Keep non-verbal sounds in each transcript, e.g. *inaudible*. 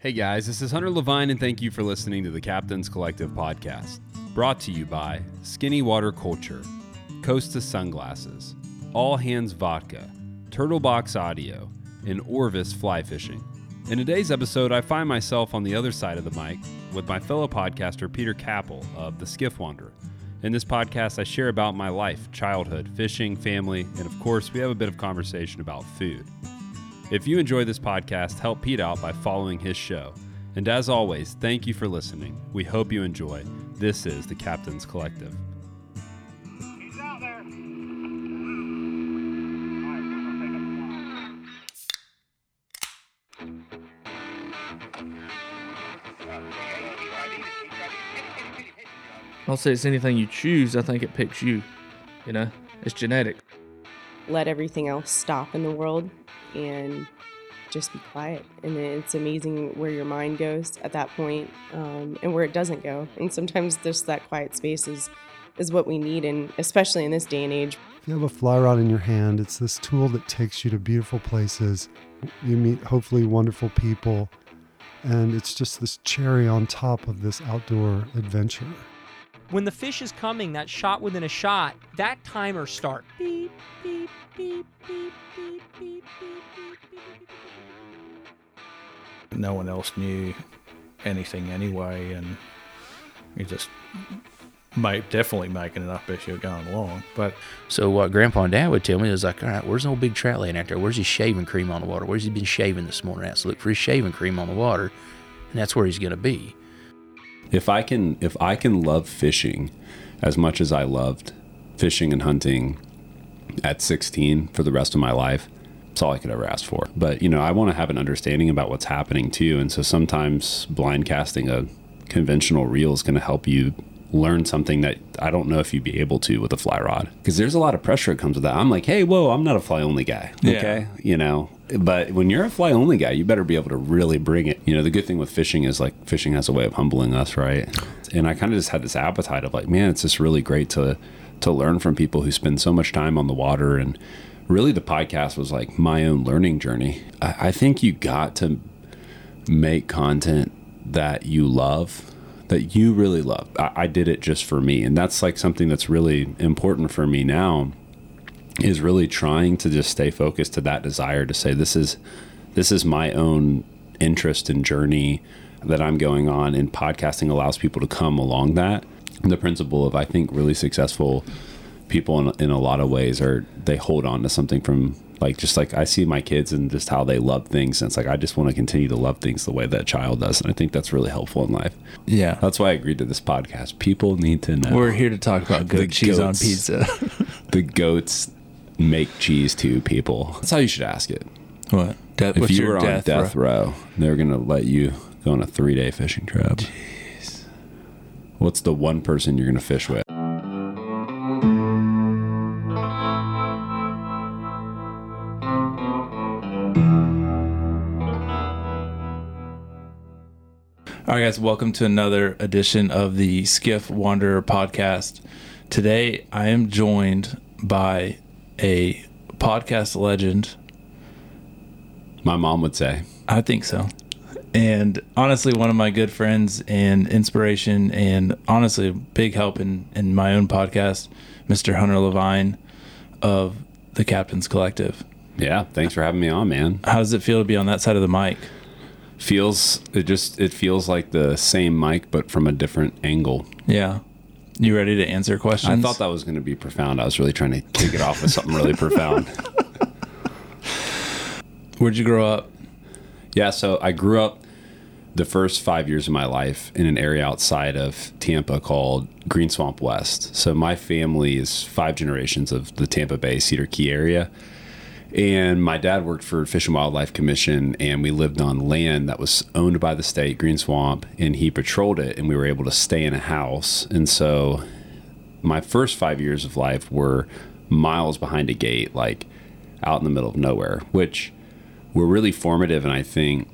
Hey guys, this is Hunter Leavine, and thank you for listening to the Captain's Collective podcast. Brought to you by Skinny Water Culture, Costa Sunglasses, All Hands Vodka, Turtle Box Audio, and Orvis Fly Fishing. In today's episode, I find myself on the other side of the mic with my fellow podcaster Peter Kaple of The Skiff Wanderer. In this podcast, I share about my life, childhood, fishing, family, and of course, we have a bit of conversation about food. If you enjoy this podcast, help Pete out by following his show. And as always, thank you for listening. We hope you enjoy. This is the Captain's Collective. He's out there. I'll say it's anything you choose, I think it picks you. You know, it's genetic. Let everything else stop in the world and just be quiet. And it's amazing where your mind goes at that point, um, and where it doesn't go. And sometimes just that quiet space is is what we need, and especially in this day and age. If you have a fly rod in your hand, it's this tool that takes you to beautiful places. You meet hopefully wonderful people, and it's just this cherry on top of this outdoor adventure. When the fish is coming, that shot within a shot, that timer start. Beep, beep, beep, beep, beep, beep, beep, No one else knew anything anyway, and you just might definitely making it up as you're going along. But so what Grandpa and Dad would tell me is like, all right, where's the old big trout laying out there? Where's his shaving cream on the water? Where's he been shaving this morning? Let's look for his shaving cream on the water, and that's where he's going to be. If I can if I can love fishing as much as I loved fishing and hunting at 16 for the rest of my life, it's all I could ever ask for. But, you know, I want to have an understanding about what's happening too. And so sometimes blind casting a conventional reel is going to help you learn something that I don't know if you'd be able to with a fly rod. Because there's a lot of pressure that comes with that. I'm like, hey, whoa, I'm not a fly only guy. Okay. You know, but when you're a fly only guy, you better be able to really bring it. You know, the good thing with fishing is like fishing has a way of humbling us, right? And I kind of just had this appetite of like, man, it's just really great to to learn from people who spend so much time on the water and really the podcast was like my own learning journey. I, I think you got to make content that you love that you really love. I, I did it just for me. And that's like something that's really important for me now is really trying to just stay focused to that desire to say this is this is my own interest and journey that I'm going on and podcasting allows people to come along that. The principle of I think really successful people in, in a lot of ways are they hold on to something from like just like I see my kids and just how they love things and it's like I just want to continue to love things the way that a child does and I think that's really helpful in life Yeah. that's why I agreed to this podcast people need to know We're here to talk about good cheese on pizza. *laughs* the goats make cheese too people that's how you should ask it what? Death, if you were on death, death, row? row they're gonna let you go on a three day fishing trip Jeez. what's the one person you're gonna fish with All right, guys, welcome to another edition of the Skiff Wanderer podcast. Today, I am joined by a podcast legend. my mom would say I think so. And honestly, one of my good friends and inspiration, and honestly, a big help in, in my own podcast, Mr. Hunter Leavine of the Captain's Collective. yeah thanks for having me on man How does it feel to be on that side of the mic? Feels it just it feels like the same mic but from a different angle Yeah. You ready to answer questions? i thought that was going to be profound i was really trying to kick it off with something really profound *laughs* Where'd you grow up? yeah so i grew up the first five years of my life in an area outside of tampa called green swamp west so my family is five generations of the tampa bay cedar key area and my dad worked for Fish and Wildlife Commission, and we lived on land that was owned by the state, Green Swamp, and he patrolled it, and we were able to stay in a house. And so, my first five years of life were miles behind a gate, like out in the middle of nowhere, which were really formative. And I think,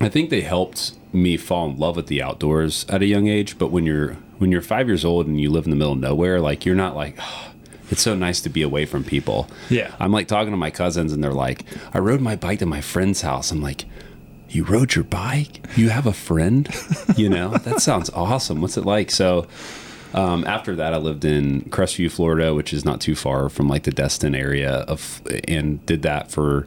I think they helped me fall in love with the outdoors at a young age. But when you're when you're five years old and you live in the middle of nowhere, like you're not like. "Oh, it's so nice to be away from people. Yeah. I'm like talking to my cousins and they're like, I rode my bike to my friend's house. I'm like, you rode your bike? You have a friend? You know, *laughs* that sounds awesome. What's it like? So, um, after that, I lived in Crestview, Florida, which is not too far from like the Destin area of, and did that for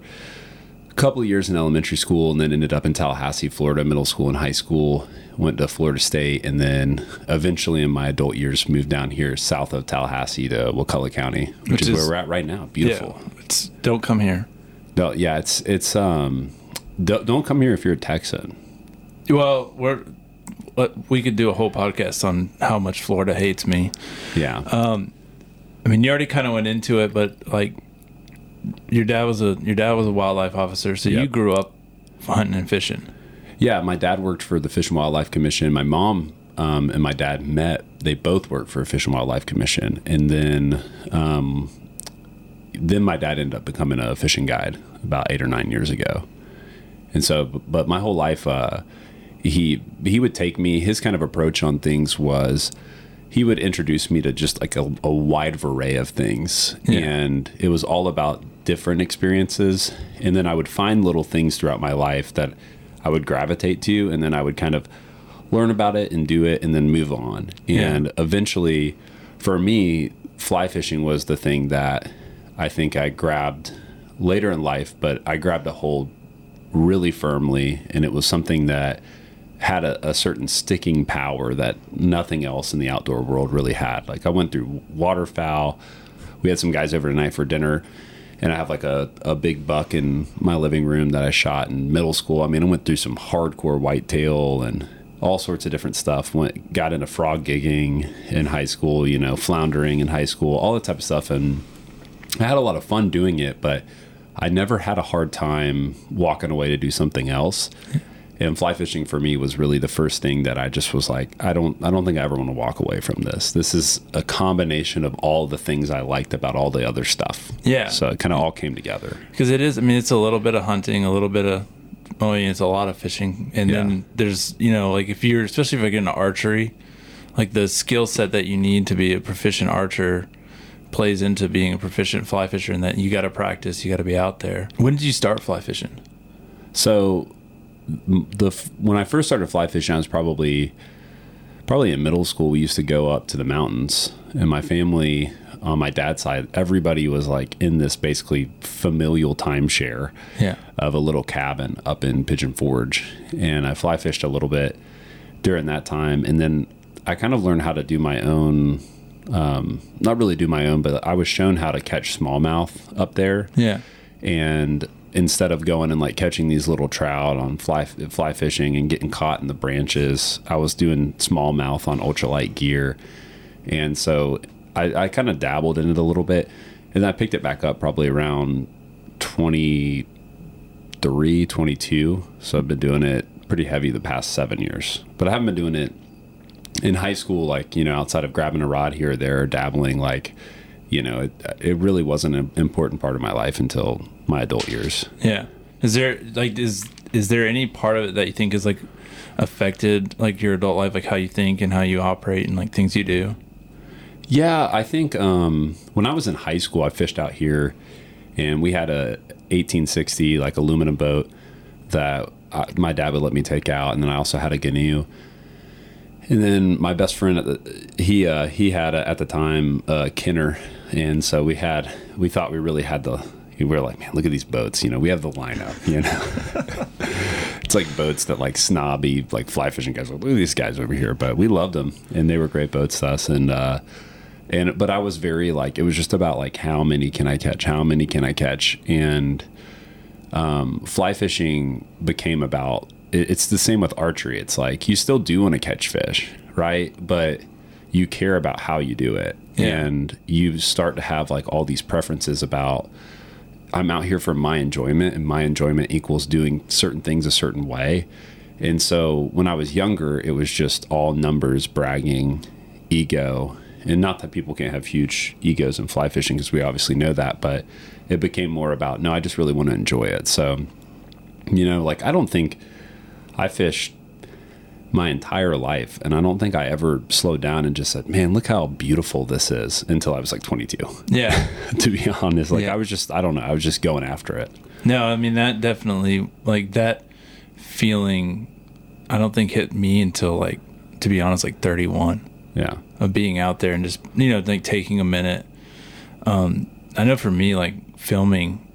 a couple of years in elementary school, and then ended up in Tallahassee, Florida, middle school and high school. Went to Florida State, and then eventually in my adult years moved down here south of Tallahassee to Wakulla County, which, Which is, is- where we're at right now. Beautiful. Yeah, it's don't come here. No, yeah, it's it's um, don't, don't come here if you're a Texan. Well, we're we could do a whole podcast on how much Florida hates me. Yeah, Um, I mean, you already kind of went into it, but like your dad was a your dad was a wildlife officer, so you grew up hunting and fishing. Yeah. My dad worked for the Fish and Wildlife Commission. My mom um, and my dad met. They both worked for a Fish and Wildlife Commission, and then um, then my dad ended up becoming a fishing guide about eight or nine years ago. And so, but my whole life, uh, he he would take me. His kind of approach on things was he would introduce me to just like a, a wide array of things, Yeah. and it was all about different experiences. And then I would find little things throughout my life that I would gravitate to, you and then I would kind of learn about it and do it, and then move on. Yeah. And eventually, for me, fly fishing was the thing that I think I grabbed later in life, but I grabbed a hold really firmly, and it was something that had a, a certain sticking power that nothing else in the outdoor world really had. Like I went through waterfowl. We had some guys over tonight for dinner, and I have like a, a big buck in my living room that I shot in middle school. I mean, I went through some hardcore whitetail and all sorts of different stuff. Went got into frog gigging in high school, you know, floundering in high school, all that type of stuff, and I had a lot of fun doing it, but I never had a hard time walking away to do something else. And fly fishing for me was really the first thing that I just was like, I don't, I don't think I ever want to walk away from this. This is a combination of all the things I liked about all the other stuff. Yeah. So it kind of all came together. because it is. I mean, it's a little bit of hunting, a little bit of. Oh, mean, it's a lot of fishing, and Yeah. then there's you know like if you're especially if I get into archery, like the skill set that you need to be a proficient archer plays into being a proficient fly fisher, and that you got to practice, you got to be out there. When did you start fly fishing? So the when I first started fly fishing, I was probably probably in middle school. We used to go up to the mountains, and my family on my dad's side, everybody was like in this basically familial timeshare Yeah. of a little cabin up in Pigeon Forge, and I fly fished a little bit during that time, and then I kind of learned how to do my own. Um, not really do my own, but I was shown how to catch smallmouth up there Yeah. and instead of going and like catching these little trout on fly fly fishing and getting caught in the branches, I was doing smallmouth on ultralight gear, and so I, I kind of dabbled in it a little bit, and I picked it back up probably around 23, 22. So I've been doing it pretty heavy the past seven years, but I haven't been doing it in high school, like you know, outside of grabbing a rod here or there, dabbling like. You know, it, it really wasn't an important part of my life until my adult years. Yeah. Is there like is is there any part of it that you think is like affected like your adult life, like how you think and how you operate and like things you do? Yeah, I think um, when I was in high school, I fished out here, and we had a 1860 like aluminum boat that I, my dad would let me take out, and then I also had a canoe. And then my best friend, at the, he uh, he had a, at the time a Kenner, and so we had we thought we really had the. We were like, man, look at these boats. You know, we have the lineup. You know, *laughs* it's like boats that like snobby like fly fishing guys. Like, look at these guys over here, but we loved them, and they were great boats to us. And uh, and but I was very like it was just about like how many can I catch? How many can I catch? And um, fly fishing became about it, it's the same with archery. It's like you still do want to catch fish, right? But you care about how you do it, Yeah. and you start to have like all these preferences about. I'm out here for my enjoyment, and my enjoyment equals doing certain things a certain way. And so when I was younger, it was just all numbers, bragging, ego. And not that people can't have huge egos in fly fishing, because we obviously know that, but it became more about, no, I just really want to enjoy it. So, you know, like I don't think I fished my entire life, and I don't think I ever slowed down and just said, man, look how beautiful this is until I was like 22. Yeah. *laughs* to be honest, like Yeah. I was just, I don't know, I was just going after it. No, I mean that definitely like that feeling I don't think hit me until like to be honest like 31 Yeah. of being out there and just you know like taking a minute um I know for me like filming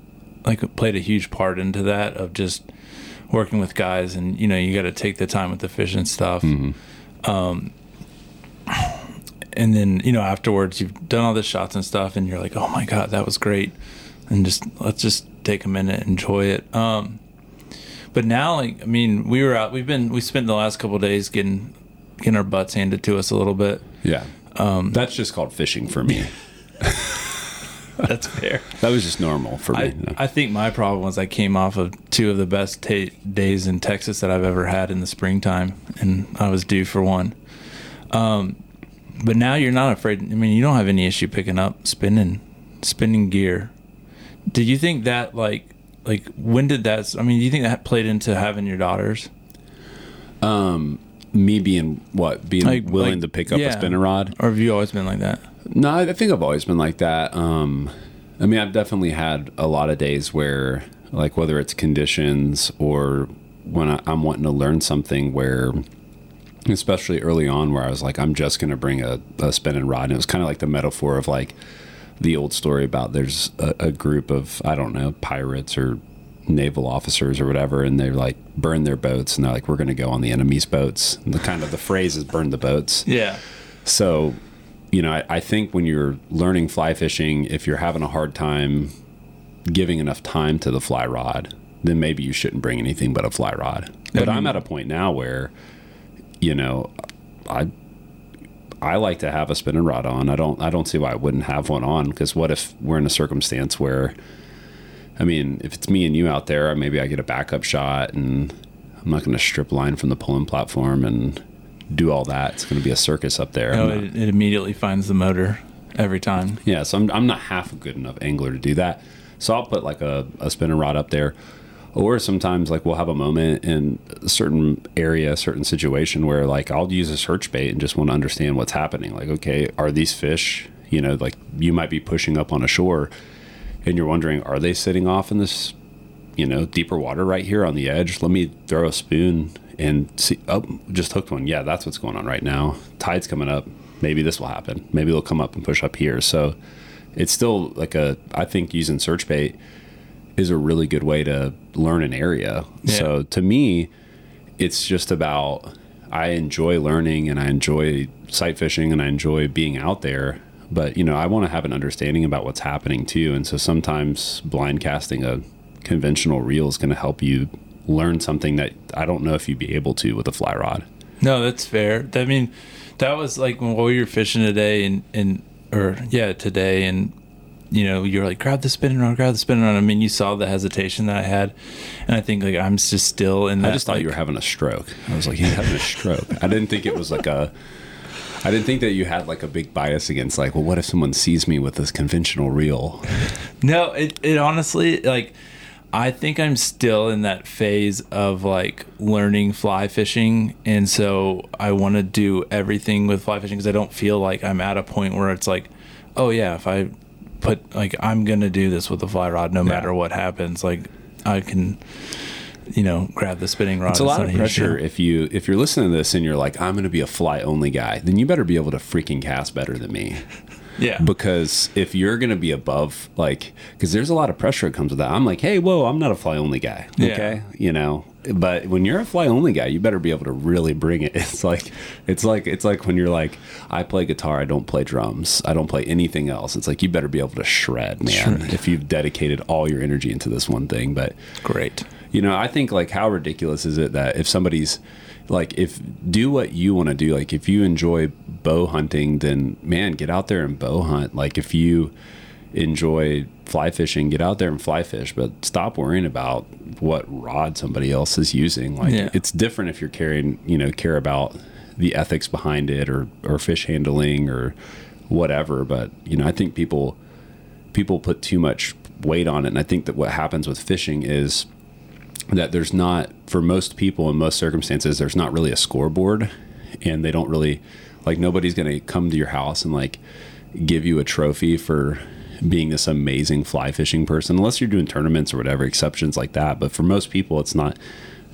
like played a huge part into that of just working with guys and you know you got to take the time with the fish and stuff um and then you know afterwards you've done all the shots and stuff and you're like oh my god that was great. And just let's just take a minute enjoy it. Um but now like i mean we were out we've been we spent the last couple of days getting getting our butts handed to us a little bit. Yeah. Um, That's just called fishing for me. *laughs* that's fair That was just normal for me. I, I think my problem was I came off of two of the best ta days in Texas that I've ever had in the springtime, and I was due for one. Um, but now you're not afraid. I mean, you don't have any issue picking up spinning, spinning gear. Did you think that like like when did that? I mean, do you think that played into having your daughters? me being what being Like- willing like- to pick up yeah. a spinner rod. Or have you always been like that? No, I think I've always been like that. Um, I mean, I've definitely had a lot of days where, like, whether it's conditions or when I, I'm wanting to learn something, where, especially early on, where I was like, I'm just going to bring a, a spinning rod. And it was kind of like the metaphor of like the old story about there's a, a group of, I don't know, pirates or naval officers or whatever, and they like burn their boats and they're like, we're going to go on the enemy's boats. And the kind of the phrase is burn the boats. Yeah. So, you know, I, I think when you're learning fly fishing, if you're having a hard time giving enough time to the fly rod, then maybe you shouldn't bring anything but a fly rod. But I'm at a point now where, you know, I I like to have a spinning rod on. I don't I don't see why I wouldn't have one on because what if we're in a circumstance where I mean, if it's me and you out there, maybe I get a backup shot and I'm not going to strip line from the pulling platform and do all that. It's going to be a circus up there. Oh, no, it, it immediately finds the motor every time. yeah, so I'm, I'm not half a good enough angler to do that. So I'll put like a, a spinning rod up there. Or sometimes like we'll have a moment in a certain area, a certain situation where like I'll use a search bait and just want to understand what's happening. Like, okay, are these fish, you know, like you might be pushing up on a shore and you're wondering, are they sitting off in this, you know, deeper water right here on the edge? Let me throw a spoon and see. Oh, just hooked one. Yeah, that's what's going on right now. Tide's coming up. Maybe this will happen. Maybe they'll come up and push up here. So it's still like a, I think using search bait is a really good way to learn an area. Yeah. So to me, it's just about I enjoy learning and I enjoy sight fishing and I enjoy being out there. But you know, I want to have an understanding about what's happening too. And so sometimes blind casting a conventional reel is going to help you learn something that I don't know if you'd be able to with a fly rod. No, that's fair. I mean, that was like when we were fishing today and, and or yeah, today and you know, you're like, grab the spinning rod, grab the spinning rod. I mean, you saw the hesitation that I had, and I think like I'm just still in that. I just thought like, you were having a stroke. I was like, he's having a stroke. I didn't think it was like a. I didn't think that you had like a big bias against like, well, what if someone sees me with this conventional reel? No, it, it honestly like I think I'm still in that phase of like learning fly fishing and so I want to do everything with fly fishing because I don't feel like I'm at a point where it's like oh yeah if I put like I'm going to do this with a fly rod no matter what happens like I can you know grab the spinning rod It's a lot of pressure if you if you're listening to this and you're like, I'm going to be a fly only guy. Then you better be able to freaking cast better than me. Yeah. Because if you're going to be above like because there's a lot of pressure that comes with that. I'm like hey whoa i'm not a fly only guy. Yeah. okay? You know? But when you're a fly only guy you better be able to really bring it. *laughs* It's like it's like it's like when you're like i play guitar i don't play drums i don't play anything else. It's like you better be able to shred man if you've dedicated all your energy into this one thing. But great. you know, I think like how ridiculous is it that if somebody's like if do what you want to do, like if you enjoy bow hunting, then man, get out there and bow hunt. Like if you enjoy fly fishing, get out there and fly fish, but stop worrying about what rod somebody else is using. Like Yeah. it's different if you're carrying, you know, care about the ethics behind it or or fish handling or whatever, but you know, I think people people put too much weight on it and I think that what happens with fishing is that there's not for most people in most circumstances there's not really a scoreboard and they don't really like nobody's going to come to your house and like give you a trophy for being this amazing fly fishing person unless you're doing tournaments or whatever exceptions like that but for most people it's not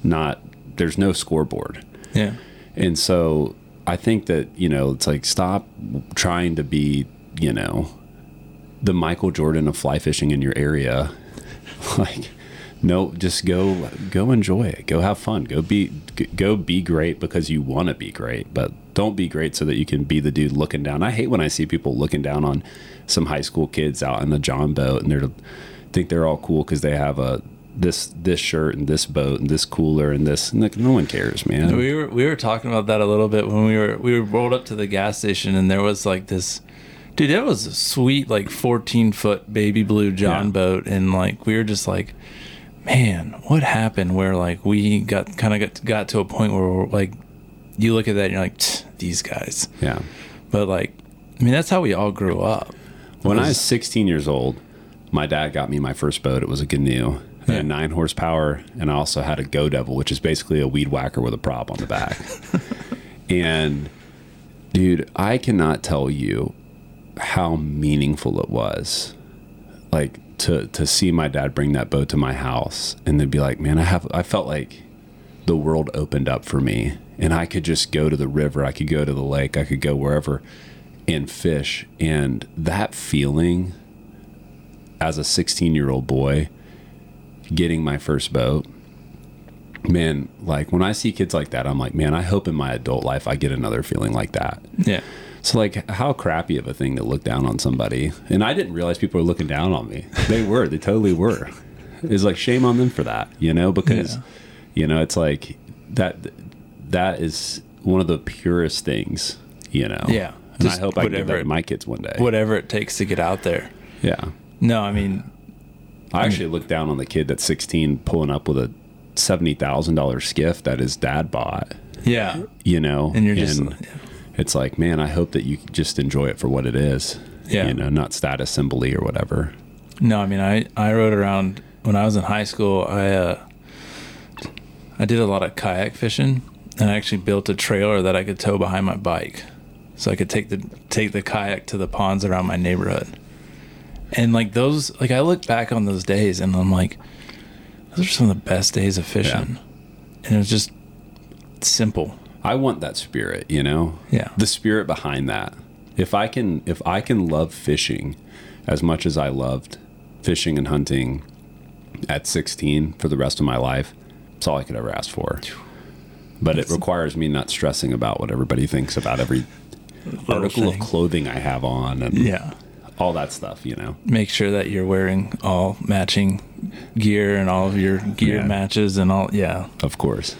not there's no scoreboard. Yeah. And so I think that, you know, it's like stop trying to be, you know, the Michael Jordan of fly fishing in your area. *laughs* like no, just go go enjoy it. Go have fun. Go be go be great because you want to be great, but don't be great so that you can be the dude looking down. I hate when I see people looking down on some high school kids out in the John boat and they're think they're all cool because they have a this this shirt and this boat and this cooler and this and like, no one cares, man. We were we were talking about that a little bit when we were we were rolled up to the gas station and there was like this dude that was a sweet like 14 foot baby blue john Yeah. boat and like we were just like man what happened where like we got kind of got, got to a point where we're like you look at that and you're like these guys yeah. but like i mean that's how we all grew up When I was 16 years old, my dad got me my first boat. It was a canoe. Yeah. had nine horsepower, and I also had a Go Devil, which is basically a weed whacker with a prop on the back. *laughs* and, dude, I cannot tell you how meaningful it was, like to to see my dad bring that boat to my house, and then be like, man, I have. I felt like the world opened up for me, and I could just go to the river, I could go to the lake, I could go wherever and fish. And that feeling as a 16 year old boy getting my first boat, man, like when I see kids like that, I'm like, man, I hope in my adult life I get another feeling like that. yeah So, like, how crappy of a thing to look down on somebody. And I didn't realize people were looking down on me. They were, they totally were. It's like shame on them for that, you know, because, Yeah. you know, it's like that, that is one of the purest things, you know. Yeah. And I hope I can give that to my kids one day. whatever it takes to get out there Yeah. no i mean I actually look down on the kid that's 16 pulling up with a $70,000 skiff that his dad bought, yeah you know? and you're just it's like, man, I hope that you just enjoy it for what it is. Yeah. You know, not status symbol or whatever. No, I mean I I rode around when I was in high school. I uh, I did a lot of kayak fishing, and I actually built a trailer that I could tow behind my bike, so I could take the take the kayak to the ponds around my neighborhood. And like those, like I look back on those days, and I'm like, those are some of the best days of fishing, Yeah. and it was just simple. I want that spirit, you know? Yeah. The spirit behind that. If I can if I can love fishing as much as I loved fishing and hunting at 16 for the rest of my life, it's all I could ever ask for. But it requires me not stressing about what everybody thinks about every article of clothing I have on and Yeah. all that stuff, you know. Make sure that you're wearing all matching gear and all of your gear Yeah. matches and all. Yeah. Of course.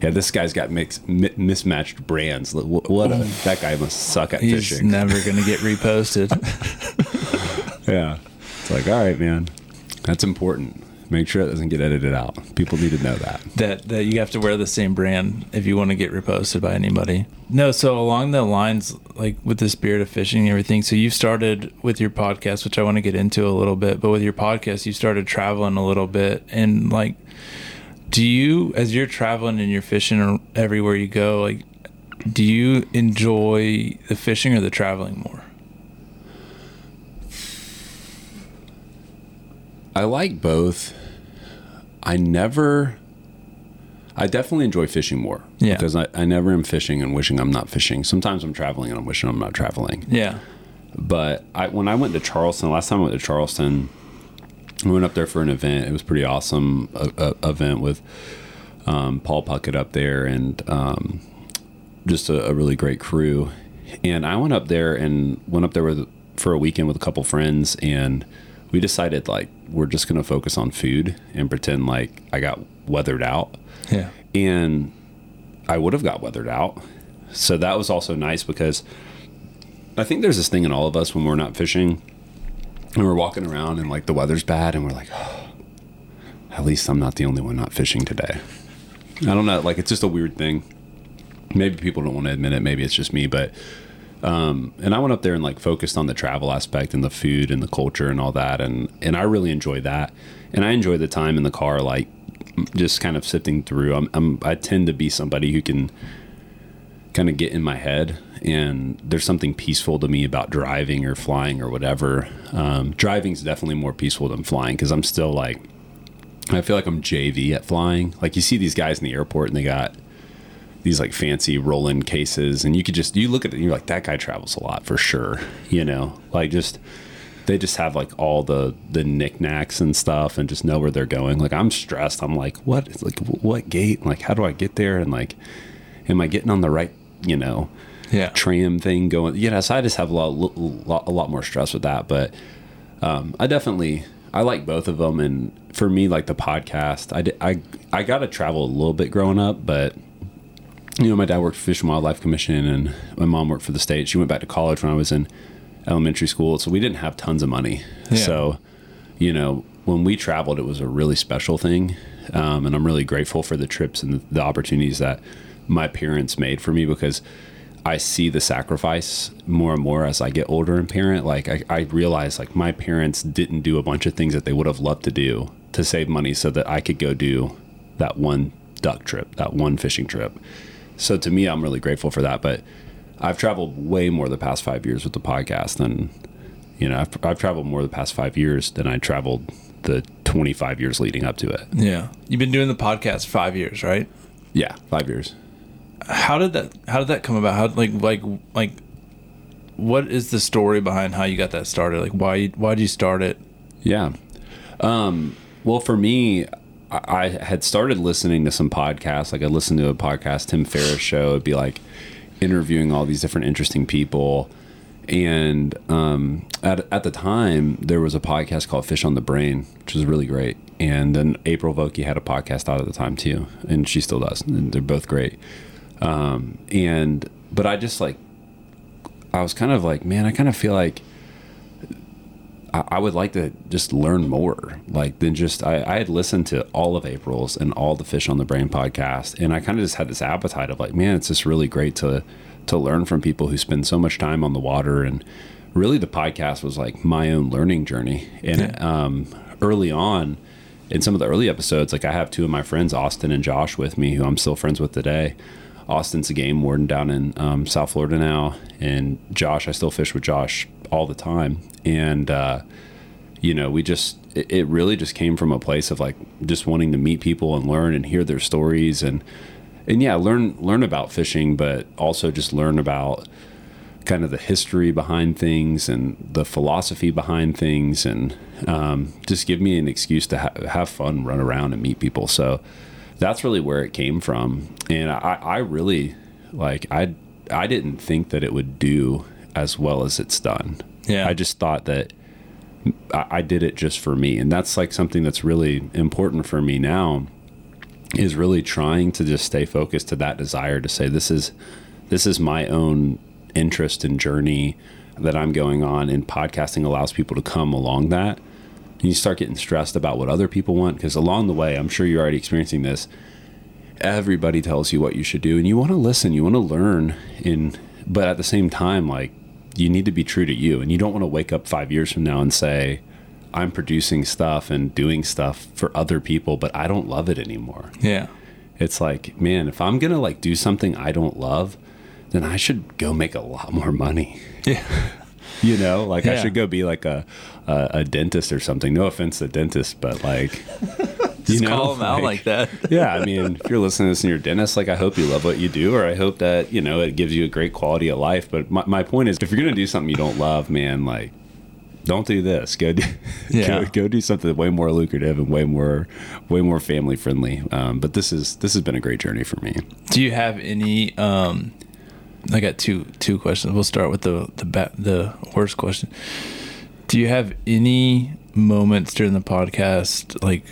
Yeah, this guy's got mix, mi- mismatched brands. What, what a, mm. that guy must suck at He's fishing. never going to get reposted. *laughs* yeah. It's like, all right, man. That's important. Make sure it doesn't get edited out. People need to know that. that that you have to wear the same brand if you want to get reposted by anybody. No, so along the lines like with the spirit of fishing and everything. So you started with your podcast, which I want to get into a little bit, but with your podcast you started traveling a little bit and like do you as you're traveling and you're fishing or everywhere you go, like do you enjoy the fishing or the traveling more? I like both. I never. I definitely enjoy fishing more. Yeah. Because I, I never am fishing and wishing I'm not fishing. Sometimes I'm traveling and I'm wishing I'm not traveling. Yeah. But I, when I went to Charleston, last time I went to Charleston, we went up there for an event. It was pretty awesome a, a, event with um, Paul Puckett up there and um, just a, a really great crew. And I went up there and went up there with for a weekend with a couple friends, and we decided like we're just gonna focus on food and pretend like I got weathered out Yeah. and I would have got weathered out. So that was also nice because I think there's this thing in all of us when we're not fishing and we're walking around and like the weather's bad and we're like, oh, at least I'm not the only one not fishing today. I don't know, like it's just a weird thing. Maybe people don't want to admit it. Maybe it's just me, but um, and I went up there and like focused on the travel aspect and the food and the culture and all that, and and I really enjoy that. And I enjoy the time in the car, like just kind of sifting through. I'm, I'm I tend to be somebody who can kind of get in my head, and there's something peaceful to me about driving or flying or whatever. Um, driving's definitely more peaceful than flying because I'm still like I feel like I'm JV at flying. Like you see these guys in the airport and they got these like fancy roll-in cases, and you could just you look at it and you're like, that guy travels a lot for sure. You know, like just they just have like all the the knickknacks and stuff, and just know where they're going. Like I'm stressed. I'm like, what? Like what gate? Like how do I get there? And like, am I getting on the right? You know, Yeah. tram thing going. You know, so I just have a lot, lot a lot more stress with that. But um, I definitely I like both of them, and for me, like the podcast, I did, I I got to travel a little bit growing up, but you know, my dad worked for Fish and Wildlife Commission, and my mom worked for the state. She went back to college when I was in elementary school, so we didn't have tons of money. Yeah. So, you know, when we traveled, it was a really special thing, um, and I'm really grateful for the trips and the, the opportunities that my parents made for me because I see the sacrifice more and more as I get older and parent. Like I, I realize like my parents didn't do a bunch of things that they would have loved to do to save money so that I could go do that one duck trip, that one fishing trip. So to me, I'm really grateful for that. But I've traveled way more the past five years with the podcast than, you know, I've, I've traveled more the past five years than I traveled the 25 years leading up to it. Yeah. You've been doing the podcast five years, right? Yeah, five years. How did that how did that come about? How like like like what is the story behind how you got that started? Like why why did you start it? Yeah. Um, well, for me, I, had started listening to some podcasts. Like I listened to a podcast, Tim Ferriss show. It'd be like interviewing all these different interesting people. And um, at, at the time, there was a podcast called Fish on the Brain, which was really great. And then April Vokey had a podcast out at the time too, and she still does. And they're both great. Um, and but I just like, I was kind of like, man, I kind of feel like I, I would like to just learn more. Like than just I, I had listened to all of April's and all the Fish on the Brain podcast, and I kind of just had this appetite of like, man, it's just really great to to learn from people who spend so much time on the water. And really, the podcast was like my own learning journey. And um, early on, in some of the early episodes, like I have two of my friends, Austin and Josh, with me, who I'm still friends with today. Austin's a game warden down in um, South Florida now, and Josh, I still fish with Josh all the time. And uh, you know, we just it, it really just came from a place of like just wanting to meet people and learn and hear their stories and and yeah, learn learn about fishing, but also just learn about kind of the history behind things and the philosophy behind things, and um, just give me an excuse to ha- have fun, run around, and meet people. So that's really where it came from, and I, I really like I I didn't think that it would do as well as it's done. Yeah. I just thought that I, I did it just for me, and that's like something that's really important for me now is really trying to just stay focused to that desire to say this is this is my own interest and journey that I'm going on and podcasting allows people to come along that you start getting stressed about what other people want because along the way I'm sure you're already experiencing this everybody tells you what you should do and you want to listen you want to learn in but at the same time like you need to be true to you and you don't want to wake up 5 years from now and say I'm producing stuff and doing stuff for other people but I don't love it anymore Yeah. it's like man if i'm gonna like do something i don't love then i should go make a lot more money Yeah. You know like i should go be like a, a a dentist or something no offense to dentists but like *laughs* Just call them out like that. *laughs* yeah i mean if you're listening to this and you're a dentist like i hope you love what you do or i hope that you know it gives you a great quality of life but my, my point is if you're gonna do something you don't love man like don't do this. Go do, *laughs* Yeah. go, go do something way more lucrative and way more, way more family friendly. Um, but this is this has been a great journey for me. Do you have any? Um, I got two two questions. We'll start with the the ba- the worst question. Do you have any moments during the podcast, like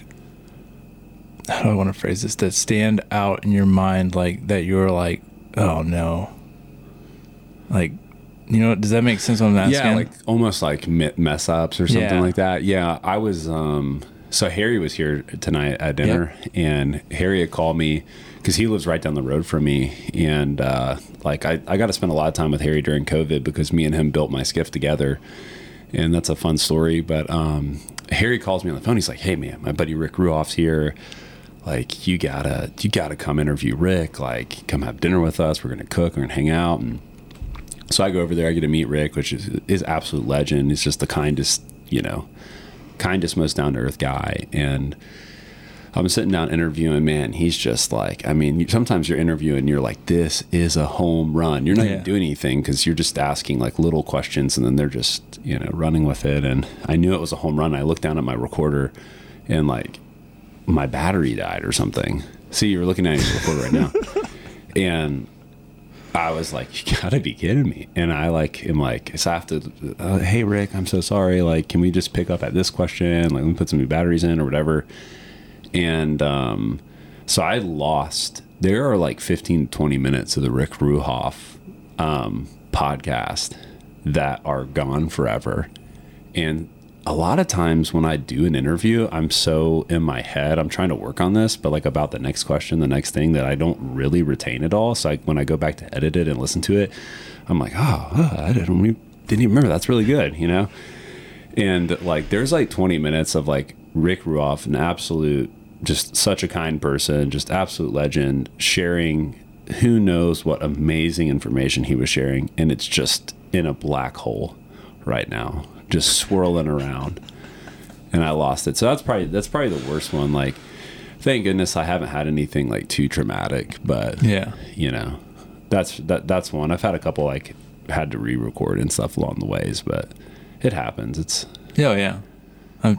how do I want to phrase this, that stand out in your mind, like that you're like, oh no, like, you know, does that make sense? I'm asking? Yeah, like almost like mess ups or something Yeah. like that. Yeah, I was. um So Harry was here tonight at dinner, and Harry had called me because he lives right down the road from me, and uh, like I, I got to spend a lot of time with Harry during COVID because me and him built my skiff together, and that's a fun story. But um, Harry calls me on the phone. He's like, "Hey man, my buddy Rick Ruoff's here." Like you gotta, you gotta come interview Rick. Like, come have dinner with us. We're gonna cook. We're gonna hang out, and so I go over there. I get to meet Rick, which is is absolute legend. He's just the kindest, you know, kindest, most down to earth guy. And I'm sitting down interviewing, man, he's just like, I mean, sometimes you're interviewing, you're like, this is a home run. You're not Yeah. even doing anything because you're just asking like little questions and then they're just, you know, running with it. And I knew it was a home run. I looked down at my recorder and like my battery died or something. See, you're looking at your recorder right now. *laughs* and I was like, you gotta be kidding me. And I like am like, so I have to, uh, hey Rick, I'm so sorry. Like, can we just pick up at this question? Like, let me put some new batteries in or whatever. And um, so I lost. There are like 15 to 20 minutes of the Rick Ruoff um, podcast that are gone forever. And a lot of times when I do an interview, I'm so in my head, I'm trying to work on this, but like about the next question, the next thing that I don't really retain it all. So I, when I go back to edit it and listen to it, I'm like, oh, oh, I didn't, didn't even remember. That's really good, you know? And like, there's like 20 minutes of like Rick Ruoff, an absolute, just such a kind person, just absolute legend, sharing who knows what amazing information he was sharing. And it's just in a black hole right now, just swirling around. And I lost it. So that's probably, that's probably the worst one. Like, thank goodness I haven't had anything like too traumatic, but Yeah. you know, that's, that, that's one. I've had a couple like had to re-record and stuff along the ways, but it happens. It's, Yeah, oh, yeah. I,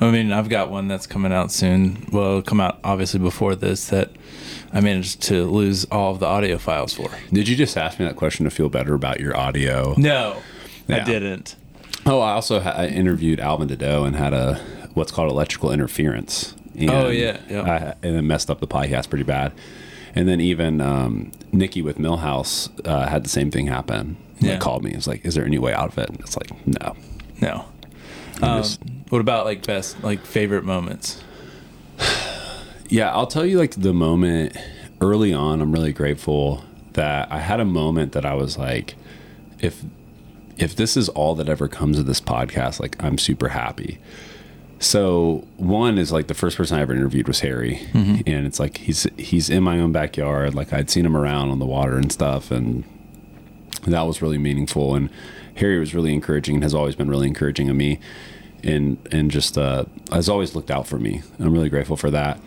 I mean, I've got one that's coming out soon. Well, come out obviously before this that I managed to lose all of the audio files for. Did you just ask me that question to feel better about your audio? No, I didn't. Oh, I also ha- I interviewed Alvin Dedeaux and had a what's called electrical interference. And Oh, yeah, yeah. I, and it messed up the podcast pretty bad. And then even um, Nikki with Millhouse uh, had the same thing happen. They Yeah. called me. It's like, "Is there any way out of it?" And it's like, "No." No. Um, just- what about like best, like favorite moments? *sighs* Yeah, I'll tell you like the moment early on, I'm really grateful that I had a moment that I was like, if if this is all that ever comes of this podcast, like I'm super happy. So one is like the first person I ever interviewed was Harry, mm-hmm. and it's like he's he's in my own backyard. Like I'd seen him around on the water and stuff, and that was really meaningful. And Harry was really encouraging and has always been really encouraging of me, and and just uh, has always looked out for me. I'm really grateful for that.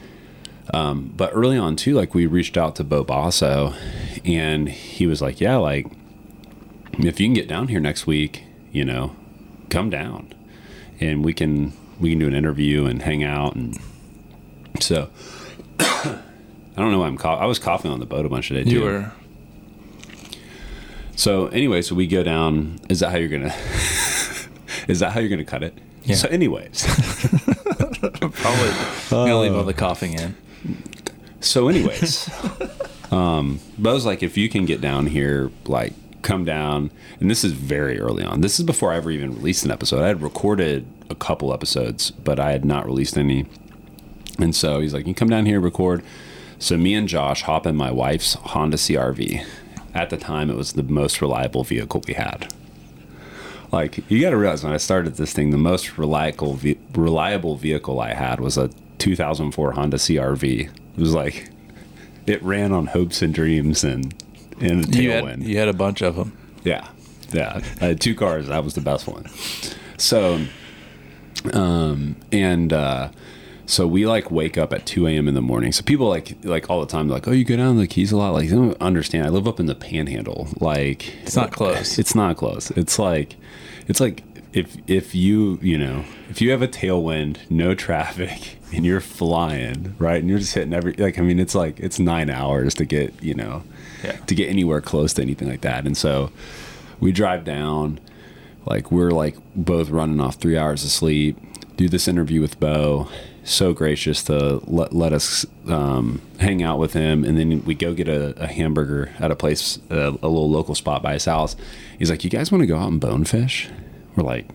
Um, but early on too, like we reached out to Bo Basso, and he was like, "Yeah, like if you can get down here next week, you know, come down, and we can we can do an interview and hang out." And so *coughs* I don't know why I'm cough- I was coughing on the boat a bunch of days. You were So anyway, so we go down. Is that how you're gonna? *laughs* is that how you're gonna cut it? Yeah. So, anyways, *laughs* probably gonna leave all the coughing in. so anyways, *laughs* um, Bo's like, if you can get down here, like, come down. And this is very early on. This is before I ever even released an episode. I had recorded a couple episodes, but I had not released any. And so he's like, you come down here, record. So me and Josh hop in my wife's Honda CRV. At the time, it was the most reliable vehicle we had. Like you got to realize when I started this thing, the most reliable ve- reliable vehicle I had was a 2004 Honda CRV. It was like it ran on hopes and dreams and and a You had, tailwind. you had a bunch of them. Yeah, yeah. I had two cars. That was the best one. So, um, and uh, so we like wake up at two a.m. in the morning. So people like like all the time like, oh, you go down the Keys a lot. Like, they don't understand. I live up in the Panhandle. Like, It's not close. It's not close. It's like, it's like if if you you know if you have a tailwind, no traffic, *laughs* and you're flying right, and you're just hitting every like I mean, it's like it's nine hours to get you know Yeah. to get anywhere close to anything like that. And so we drive down, like we're like both running off three hours of sleep, do this interview with Bo. So gracious to let, let us um, hang out with him. And then we go get a, a hamburger at a place, a, a little local spot by his house. He's like, You guys want to go out and bonefish? We're like,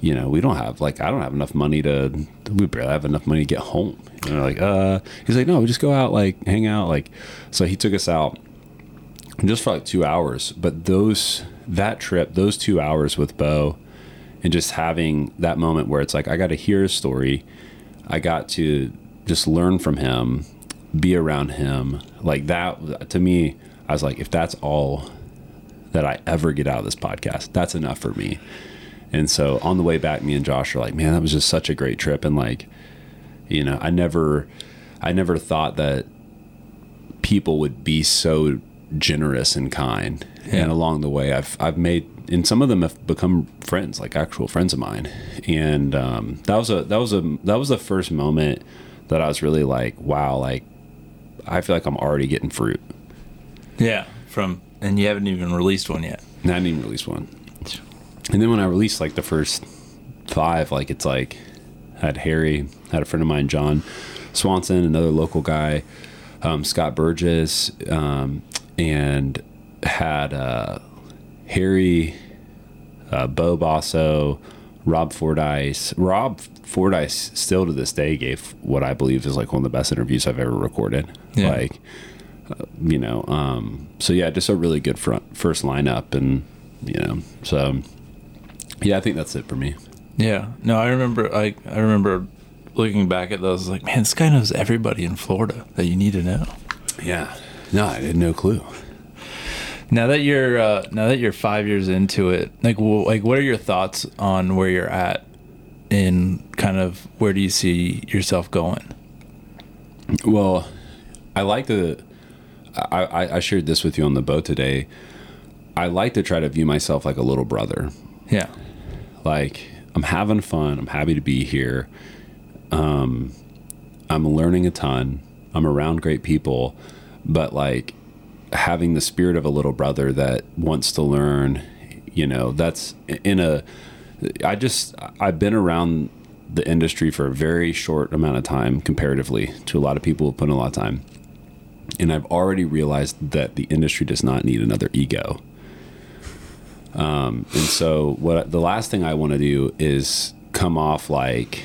you know, we don't have like I don't have enough money to we barely have enough money to get home. And we're like, uh he's like, no, we just go out, like hang out, like so he took us out just for like two hours. But those that trip, those two hours with Bo and just having that moment where it's like I got to hear his story. I got to just learn from him, be around him. Like that to me, I was like, if that's all that I ever get out of this podcast, that's enough for me. And so on the way back, me and Josh are like, man, that was just such a great trip. And like, You know, I never, I never thought that people would be so generous and kind. Yeah. And along the way, I've I've made and some of them have become friends, like actual friends of mine. And um, that was a that was a that was the first moment that I was really like, wow, like I feel like I'm already getting fruit. Yeah, from and you haven't even released one yet. And I didn't even release one. And then when I released like the first five, like it's like had Harry, had a friend of mine, John Swanson, another local guy, um, Scott Burgess, um, and had uh, Harry, uh, Bo Basso, Rob Fordyce. Rob Fordyce still to this day gave what I believe is like one of the best interviews I've ever recorded. Yeah. Like, you know, um, so yeah, just a really good front first lineup, and you know, so yeah, I think that's it for me. Yeah. No, I remember. I I remember looking back at those. Like, man, this guy knows everybody in Florida that you need to know. Yeah, no, I had no clue. Now that you're uh, now that you're five years into it, like like what are your thoughts on where you're at, in kind of where do you see yourself going? Well, I like to. I, I, shared this with you on the boat today. I like to try to view myself like a little brother. Yeah. Like I'm having fun. I'm happy to be here. Um, I'm learning a ton. I'm around great people, but like having the spirit of a little brother that wants to learn. You know, that's in a. I just I've been around the industry for a very short amount of time comparatively to a lot of people who put in a lot of time. And I've already realized that the industry does not need another ego. Um, and so what the last thing I want to do is come off like,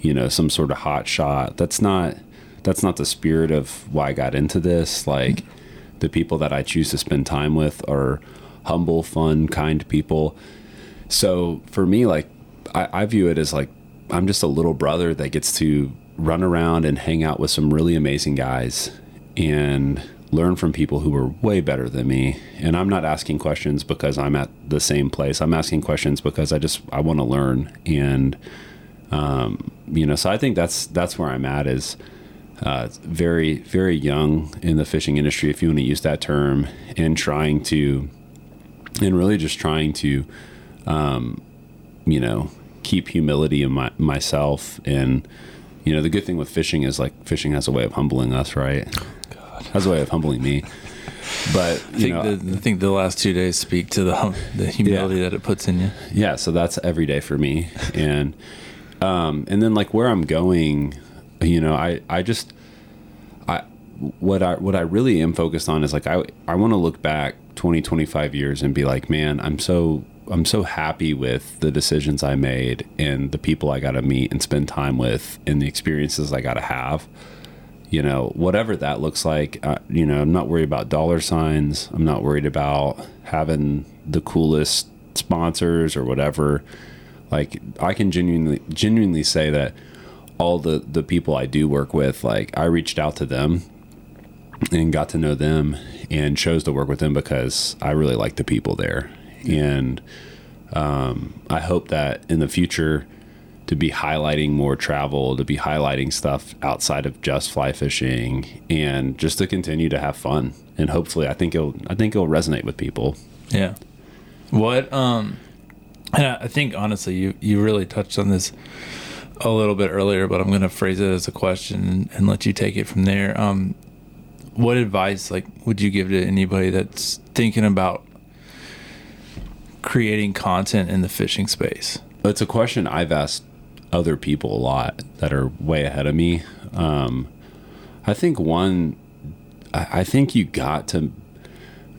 you know, some sort of hot shot. That's not that's not the spirit of why I got into this. Like the people that I choose to spend time with are humble, fun, kind people. So for me, like I, I view it as like I'm just a little brother that gets to run around and hang out with some really amazing guys and learn from people who are way better than me. And I'm not asking questions because I'm at the same place. I'm asking questions because I just I want to learn. And um, you know, so I think that's that's where I'm at is uh, very very young in the fishing industry, if you want to use that term, and trying to and really just trying to um, you know keep humility in my, myself and you know the good thing with fishing is like fishing has a way of humbling us right has a way of humbling me. But I think know the, I think the last two days speak to the hum- the humility that it puts in you. yeah so that's every day for me. And um and then like where i'm going you know i i just i what i what i really am focused on is like i i want to look back 20 25 years and be like man i'm so i'm so happy with the decisions i made and the people i got to meet and spend time with and the experiences i got to have you know whatever that looks like uh, you know i'm not worried about dollar signs. I'm not worried about having the coolest sponsors or whatever. Like i can genuinely genuinely say that all the the people i do work with like i reached out to them and got to know them and chose to work with them because i really like the people there. And um, i hope that in the future to be highlighting more travel, to be highlighting stuff outside of just fly fishing, and just to continue to have fun. And hopefully, I think it'll I think it'll resonate with people. Yeah. What um and I think honestly you you really touched on this a little bit earlier, but I'm going to phrase it as a question and, and let you take it from there. Um what advice like would you give to anybody that's thinking about creating content in the fishing space? It's a question I've asked other people a lot that are way ahead of me. Um, I think one, I, I think you got to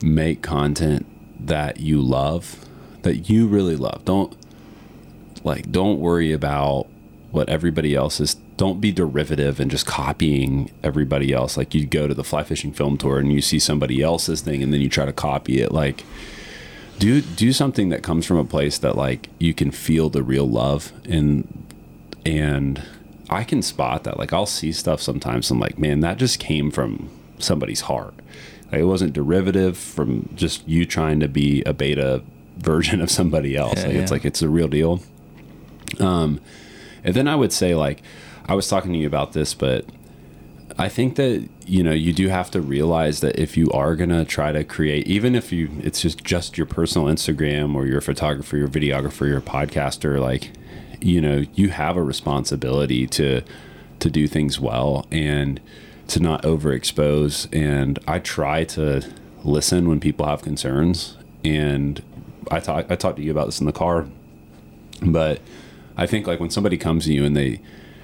make content that you love, that you really love. Don't like, don't worry about what everybody else is. Don't be derivative and just copying everybody else. Like you go to the fly fishing film tour and you see somebody else's thing and then you try to copy it. Like do do something that comes from a place that like you can feel the real love and and I can spot that. Like I'll see stuff sometimes. I'm like, man, that just came from somebody's heart. Like it wasn't derivative from just you trying to be a beta *laughs* version of somebody else. Yeah, like it's like it's the real deal. Um, and then I would say like I was talking to you about this, but I think that you know you do have to realize that if you are gonna try to create, even if you it's just just your personal Instagram or your photographer, your videographer, your podcaster, like you know you have a responsibility to to do things well and to not overexpose. And I try to listen when people have concerns. And I talk I talked to you about this in the car, but I think like when somebody comes to you and they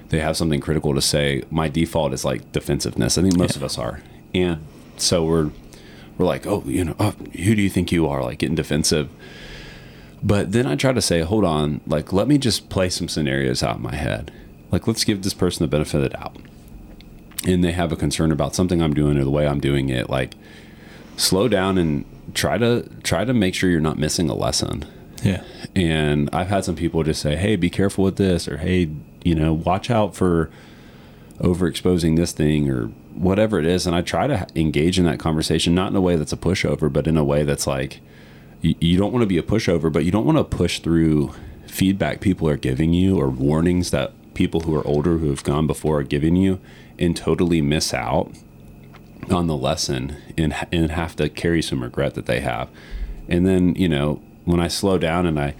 they have something critical to say, my default is like defensiveness. I think most of us are, and so we're we're like, oh, you know, oh, who do you think you are? Like getting defensive. But then I try to say, hold on, like let me just play some scenarios out in my head. Like let's give this person the benefit of the doubt. And they have a concern about something I'm doing or the way I'm doing it. Like slow down and try to try to make sure you're not missing a lesson. Yeah. And I've had some people just say, "Hey, be careful with this," or "Hey, you know, watch out for overexposing this thing," or whatever it is. And I try to engage in that conversation, not in a way that's a pushover, but in a way that's like, you, you don't want to be a pushover, but you don't want to push through feedback people are giving you or warnings that people who are older who have gone before are giving you, and totally miss out on the lesson and and have to carry some regret that they have. And then, you know, when I slow down and I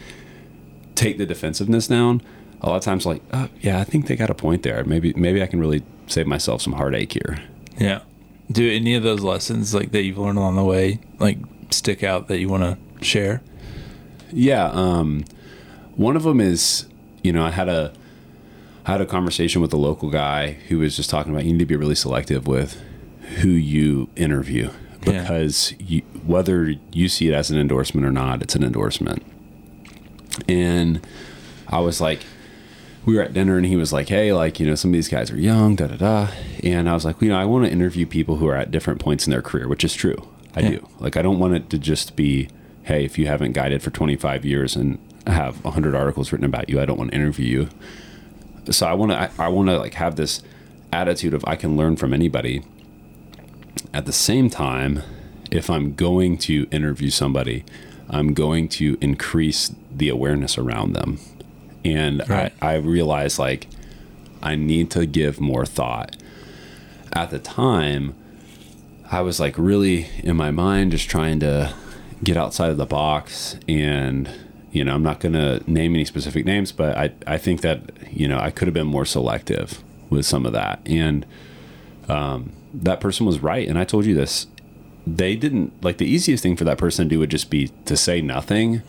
take the defensiveness down, a lot of times like, oh, yeah, I think they got a point there. Maybe maybe I can really save myself some heartache here. Yeah. Do any of those lessons like that you've learned along the way like stick out that you want to share? Yeah, um one of them is, you know, I had a I had a conversation with a local guy who was just talking about you need to be really selective with who you interview Yeah. because you, whether you see it as an endorsement or not, it's an endorsement. And I was like, we were at dinner and he was like, hey, like, you know, some of these guys are young, da da da. And I was like, you know, I want to interview people who are at different points in their career, which is true. I Yeah. do. Like, I don't want it to just be, hey, if you haven't guided for 25 years and have 100 articles written about you, I don't want to interview you so I want to I, I want to like have this attitude of I can learn from anybody. At the same time, if I'm going to interview somebody, I'm going to increase the awareness around them. And Right. I, I realize like I need to give more thought. At the time, I was like really in my mind just trying to get outside of the box and you know, I'm not going to name any specific names, but I, I think that, you know, I could have been more selective with some of that. And um, that person was right. And I told you this. They didn't, like, the easiest thing for that person to do would just be to say nothing.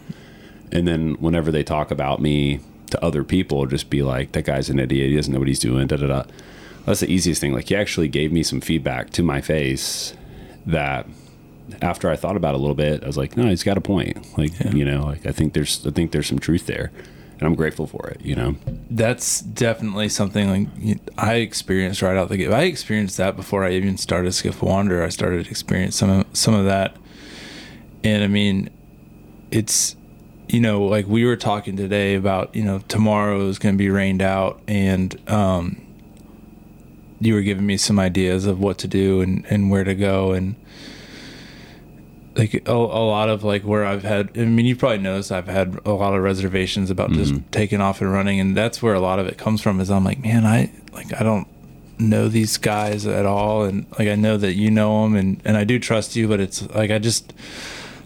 And then whenever they talk about me to other people, just be like, that guy's an idiot. He doesn't know what he's doing. Da da da. That's the easiest thing. Like, he actually gave me some feedback to my face that after I thought about it a little bit, I was like, no, he's got a point. Like, you know, like I think there's, I think there's some truth there, and I'm grateful for it. You know, That's definitely something like I experienced right out the gate. I experienced that before I even started Skiff Wander. I started to experience some of some of that, and I mean, it's you know like we were talking today about you know tomorrow is going to be rained out, and um, you were giving me some ideas of what to do and and where to go and like a, a lot of like where I've had I mean you probably noticed I've had a lot of reservations about just taking off and running and that's where a lot of it comes from is I'm like man I like I don't know these guys at all and like I know that you know them and and I do trust you but it's like I just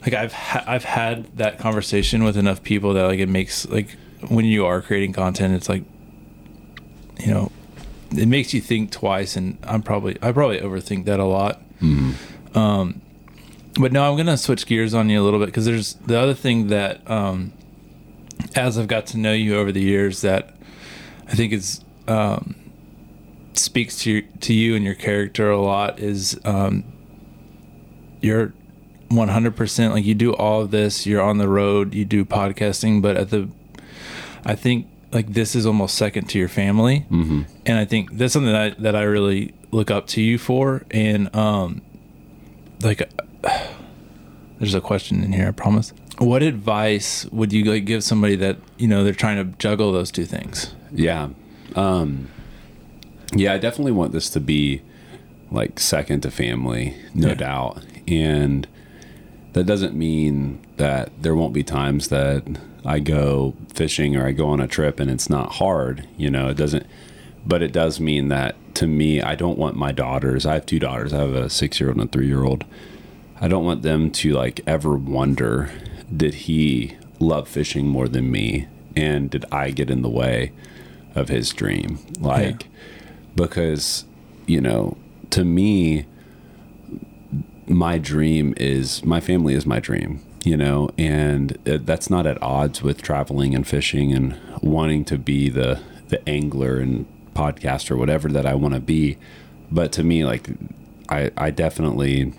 like I've ha- I've had that conversation with enough people that like it makes like when you are creating content it's like you know it makes you think twice and I'm probably I probably overthink that a lot. Um but no, I'm gonna switch gears on you a little bit because there's the other thing that, um, as I've got to know you over the years, that I think is um, speaks to to you and your character a lot is um, you're 100 percent like you do all of this. You're on the road, you do podcasting, but at the, I think like this is almost second to your family, mm-hmm. and I think that's something that I, that I really look up to you for, and um, like *sighs* there's a question in here, I promise. What advice would you like give somebody that, you know, they're trying to juggle those two things? yeah, um, yeah, I definitely want this to be like second to family, no Yeah. doubt, and that doesn't mean that there won't be times that I go fishing or I go on a trip and it's not hard. You know, it doesn't. but it does mean that to me, I don't want my daughters. I have two daughters. I have a six year old and a three year old. I don't want them to like ever wonder did he love fishing more than me and did I get in the way of his dream? Like because you know, to me my dream is my family is my dream, you know, and uh, that's not at odds with traveling and fishing and wanting to be the the angler and podcaster, whatever that I want to be. But to me, like I I definitely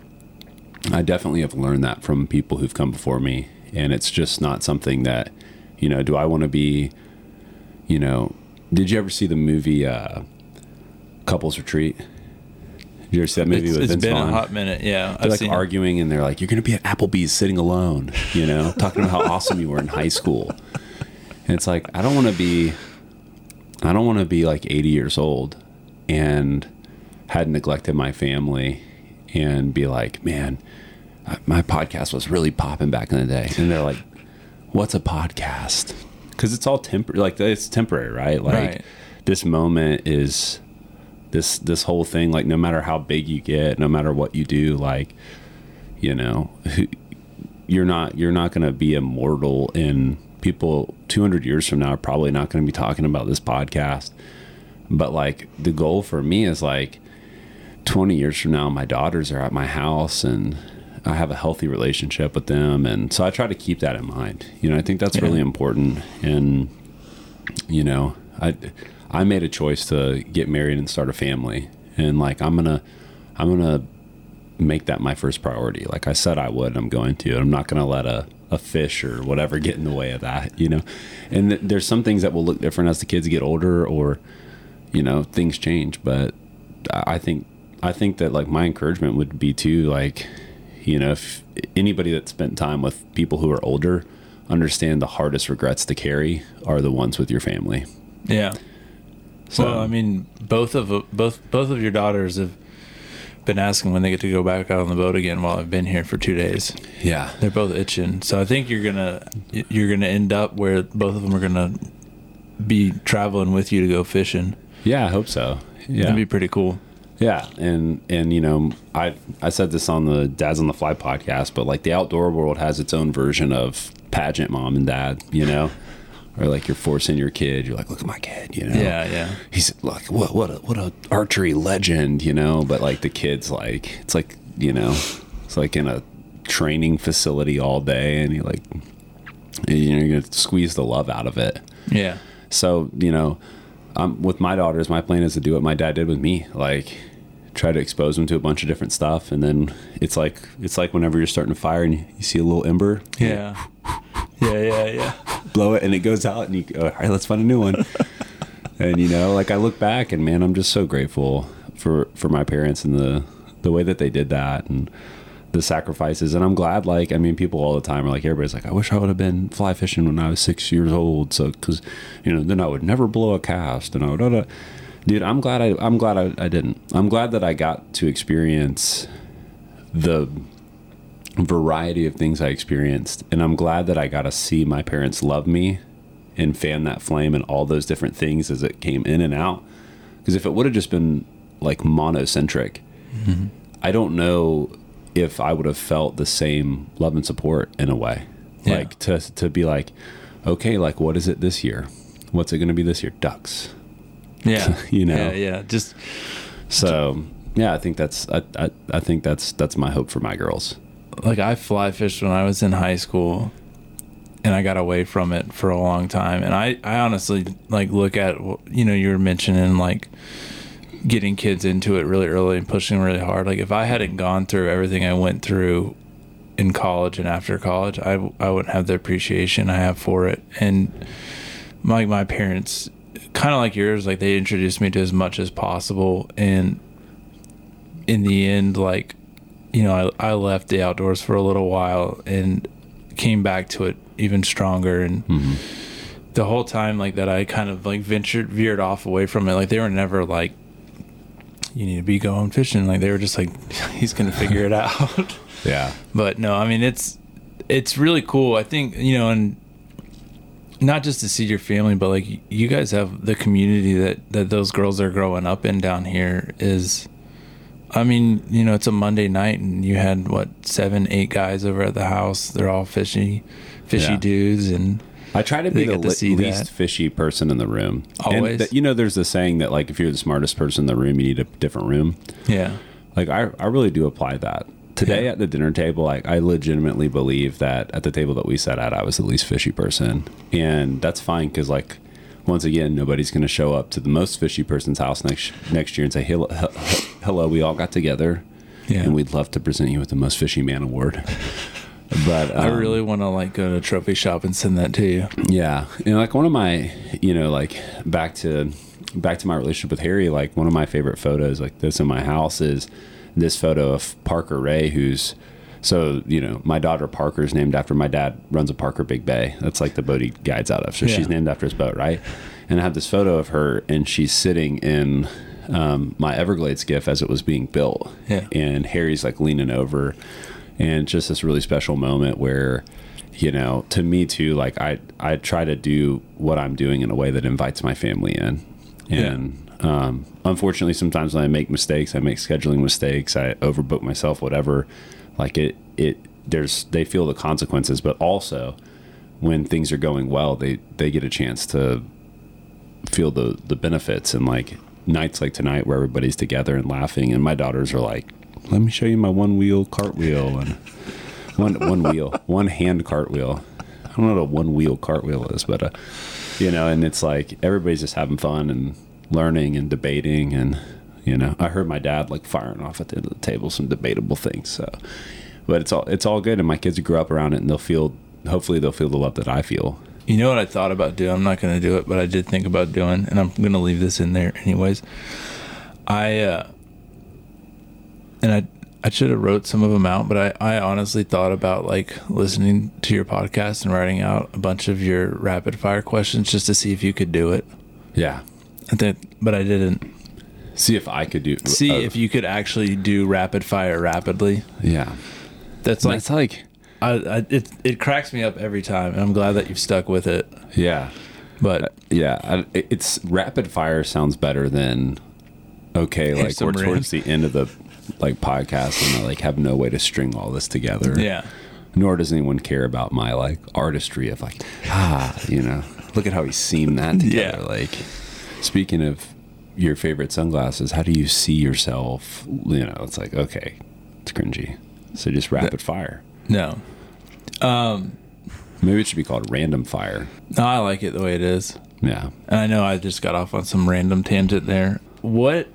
I definitely have learned that from people who've come before me, and it's just not something that you know. Do I want to be, you know? Did you ever see the movie uh, Couples Retreat? Did you ever see that movie It's, with it's Vince been Vaughn? a hot minute. Yeah, They're I've like seen it. arguing, and they're like, "You're going to be at Applebee's sitting alone," you know, *laughs* talking about how awesome you were in high school. And it's like I don't want to be, I don't want to be like 80 years old and had neglected my family and be like, man, my podcast was really popping back in the day. And they're like, what's a podcast? Because it's all temporary, like it's temporary, right? Like Right. this moment is this this whole thing. Like no matter how big you get, no matter what you do, like you know, you're not you're not going to be immortal. And people 200 years from now are probably not going to be talking about this podcast. But like the goal for me is like 20 years from now, my daughters are at my house and I have a healthy relationship with them. And so I try to keep that in mind. You know, I think that's really important. And, you know, I, I made a choice to get married and start a family. And like, I'm going to, I'm going to make that my first priority. Like I said, I would, I'm going to, I'm not going to let a, a fish or whatever get in the way of that, you know? And th- there's some things that will look different as the kids get older or, you know, things change. But I think, I think that like my encouragement would be to like, you know, if anybody that spent time with people who are older understand the hardest regrets to carry are the ones with your family. Yeah. So- well, I mean, both of both both of your daughters have been asking when they get to go back out on the boat again. While I've been here for two days, Yeah. they're both itching. So I think you're gonna you're gonna end up where both of them are gonna be traveling with you to go fishing. Yeah, I hope so. Yeah. That'd be pretty cool. Yeah, and and you know, I I said this on the Dads on the Fly podcast, but like the outdoor world has its own version of pageant mom and dad, you know, *laughs* or like you're forcing your kid. You're like, look at my kid, you know. Yeah, yeah. He's like, what what a what a archery legend, you know. But like the kids, like it's like you know, it's like in a training facility all day, and you like, you know, you're gonna squeeze the love out of it. Yeah. So, you know, um, with my daughters, my plan is to do what my dad did with me, like try to expose them to a bunch of different stuff, and then it's like it's like whenever you're starting a fire and you, you see a little ember, Yeah. Yeah, yeah, yeah. blow it, and it goes out, and you go, all right, let's find a new one. *laughs* and you know, like I look back, and man, I'm just so grateful for for my parents and the the way that they did that, and the sacrifices. And I'm glad, like, I mean, people all the time are like, everybody's like, I wish I would have been fly fishing when I was six years old. So, cause, you know, then I would never blow a cast and I would, da, da. dude, I'm glad I, I'm glad I, I didn't. I'm glad that I got to experience the variety of things I experienced. And I'm glad that I got to see my parents love me and fan that flame and all those different things as it came in and out. Because if it would have just been like monocentric, mm-hmm. I don't know if I would have felt the same love and support in a way. Yeah. Like to to be like, okay, like what is it this year? What's it going to be this year? Ducks. Yeah. *laughs* You know. Yeah, yeah. Just So yeah, I think that's I, I I think that's that's my hope for my girls. like I fly fished when I was in high school and I got away from it for a long time. And I, I honestly like look at, you know, you were mentioning like getting kids into it really early and pushing really hard. Like if I hadn't gone through everything I went through in college and after college, I, I wouldn't have the appreciation I have for it. And my, my parents, kind of like yours, like they introduced me to as much as possible. And in the end, like, you know, I, I left the outdoors for a little while and came back to it even stronger. And mm-hmm. the whole time, like that, I kind of like ventured, veered off away from it. Like they were never like, you need to be going fishing. Like they were just like, *laughs* he's going to figure it *laughs* out. Yeah. but no, I mean, it's, it's really cool. I think, you know, and not just to see your family, but like you guys have the community that that those girls are growing up in down here is. I mean, you know, it's a Monday night, and you had what seven, eight guys over at the house. They're all fishy, fishy Yeah. dudes, and I try to be the to least that. fishy person in the room. And Always. that- you know, there's a saying that like if you're the smartest person in the room, you need a different room. yeah, Like I, I really do apply that. Today Yeah. at the dinner table, like I legitimately believe that at the table that we sat at, I was the least fishy person, and that's fine because like once again, nobody's going to show up to the most fishy person's house next next year and say, "Hello, hello, we all got together, yeah. and we'd love to present you with the most fishy man award." *laughs* But I um, really want to like go to a trophy shop and send that to you. Yeah, and like one of my, you know, like back to back to my relationship with Harry. Like one of my favorite photos, like this in my house, is this photo of Parker Ray, who's so you know my daughter Parker is named after my dad runs a Parker Big Bay. That's like the boat he guides out of. So Yeah. she's named after his boat, right? And I have this photo of her, and she's sitting in um, my Everglades skiff as it was being built. Yeah. And Harry's like leaning over, and just this really special moment where you know to me too like i i try to do what i'm doing in a way that invites my family in. And um unfortunately sometimes when i make mistakes i make scheduling mistakes i overbook myself whatever like it it there's they feel the consequences. But also when things are going well they they get a chance to feel the the benefits. And like nights like tonight where everybody's together and laughing and my daughters are like let me show you my one wheel cartwheel and one one wheel one hand cartwheel i don't know what a one wheel cartwheel is but uh you know and it's like everybody's just having fun and learning and debating and you know i heard my dad like firing off at the end of the table some debatable things so but it's all it's all good and my kids grow up around it and they'll feel hopefully they'll feel the love that i feel You know what I thought about doing? I'm not going to do it, but I did think about doing, and I'm going to leave this in there anyways. I uh, and I I should have wrote some of them out, but I I honestly thought about like listening to your podcast and writing out a bunch of your rapid fire questions just to see if you could do it. yeah I think, but I didn't. see if i could do See uh, if you could actually do rapid fire rapidly. yeah That's like that's like I, I it it cracks me up every time, and I'm glad that you've stuck with it. yeah But yeah I, it's rapid fire sounds better than okay like we're towards the end of the like podcast and I like have no way to string all this together yeah, nor does anyone care about my like artistry of like ah you know look at how he seamed that *laughs* together Yeah. like speaking of your favorite sunglasses how do you see yourself you know it's like okay it's cringy so just rapid fire no. Um, maybe it should be called random fire no, I like it the way it is. yeah And I know I just got off on some random tangent there. What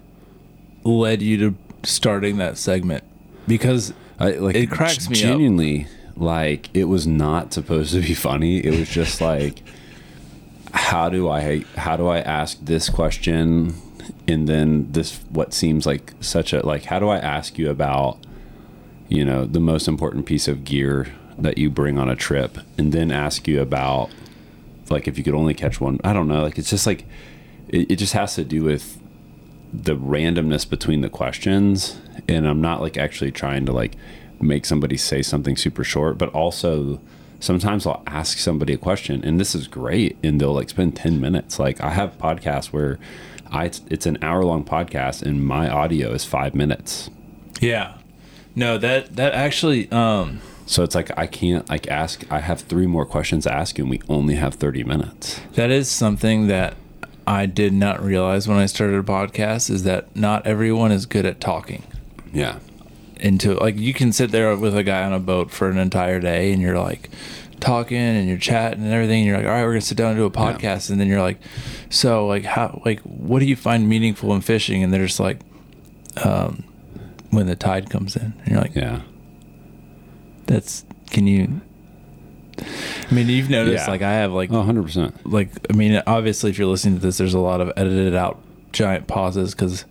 led you to starting that segment? Because I, like It cracks me up. genuinely like it was not supposed to be funny it was just *laughs* like how do i how do i ask this question and then this what seems like such a like how do i ask you about you know the most important piece of gear that you bring on a trip and then ask you about like if you could only catch one i don't know like it's just like it, it just has to do with the randomness between the questions and i'm not like actually trying to like make somebody say something super short but also sometimes i'll ask somebody a question and this is great and they'll like spend 10 minutes. Like i have podcasts where i it's an hour long podcast and my audio is five minutes. Yeah, no that that actually um so it's like i can't like ask i have three more questions to ask and we only have 30 minutes. that is something that I did not realize when I started a podcast is that not everyone is good at talking. yeah. Into like you can sit there with a guy on a boat for an entire day and you're like talking and you're chatting and everything and you're like all right we're gonna sit down and do a podcast. And then you're like so like how like what do you find meaningful in fishing? And they're just like um when the tide comes in. And you're like yeah. That's can you i mean you've noticed Yeah. like i have like oh 100% like i mean obviously if you're listening to this there's a lot of edited out giant pauses because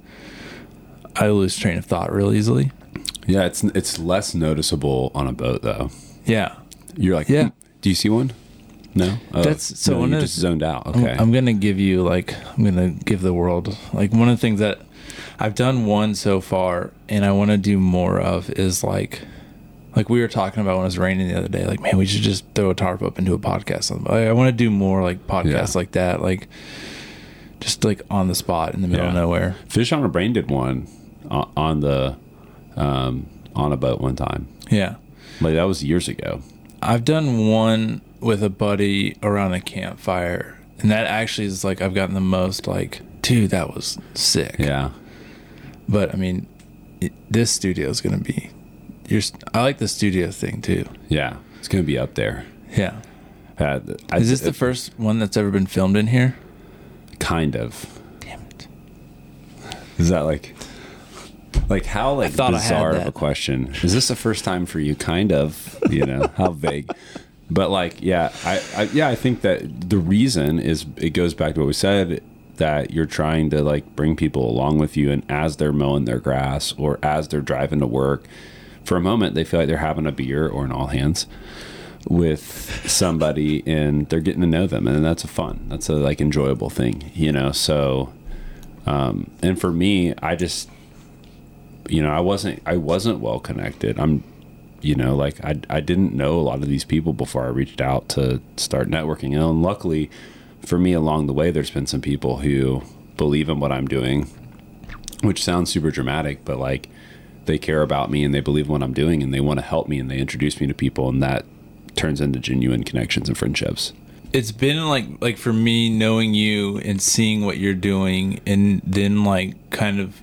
i lose train of thought real easily yeah it's it's less noticeable on a boat though yeah You're like, Yeah. "Hmm, do you see one? No. Oh, That's- so no, one you just zoned out. I'm- Okay. I'm, gonna give you like I'm gonna give the world like one of the things that I've done one so far and I want to do more of is like like we were talking about when it was raining the other day. Like, man, we should just throw a tarp up into a podcast. I, I want to do more like podcasts Yeah. like that, like just like on the spot in the middle of nowhere. Fish on a Brain did one on, on the um, on a boat one time. Yeah, Like that was years ago. I've done one with a buddy around a campfire, and that actually is like I've gotten the most like, dude, that was sick. Yeah. But I mean, it, this studio is gonna be. You're, I like the studio thing too. Yeah. It's gonna be up there. Yeah. Uh, I- Is this the first one that's ever been filmed in here? kind of? Damn it. Is that like like how like bizarre of a question? Is this the first time for you? Kind of, you know, *laughs* how vague. But like, yeah, I, I yeah, I think that the reason is it goes back to what we said that you're trying to like bring people along with you, and as they're mowing their grass or as they're driving to work, for a moment they feel like they're having a beer or an all hands with somebody *laughs* and they're getting to know them and that's a fun that's a like enjoyable thing you know? So um and for me i just you know i wasn't i wasn't well connected. I'm you know like i, I didn't know a lot of these people before i reached out to start networking. And luckily for me along the way there's been some people who believe in what i'm doing which sounds super dramatic but like they care about me and they believe what i'm doing and they want to help me and they introduce me to people and that turns into genuine connections and friendships It's been like like for me knowing you and seeing what you're doing, and then like kind of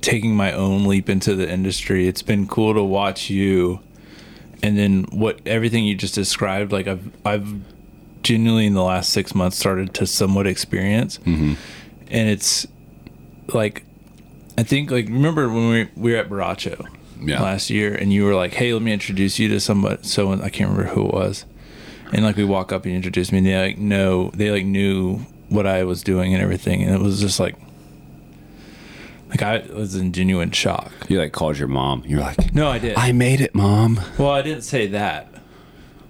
taking my own leap into the industry. It's been cool to watch you, and then what everything you just described. Like I've I've genuinely in the last six months started to somewhat experience, mm-hmm. and it's like I think like remember when we, we were at Baracho Yeah. last year and you were like, "Hey, let me introduce you to somebody." So I can't remember who it was, and like we walk up and you introduced me, and they like know they like knew what I was doing and everything, and it was just like, like I was in genuine shock. you like called your mom you're like No, I did. i made it mom well, I didn't say that,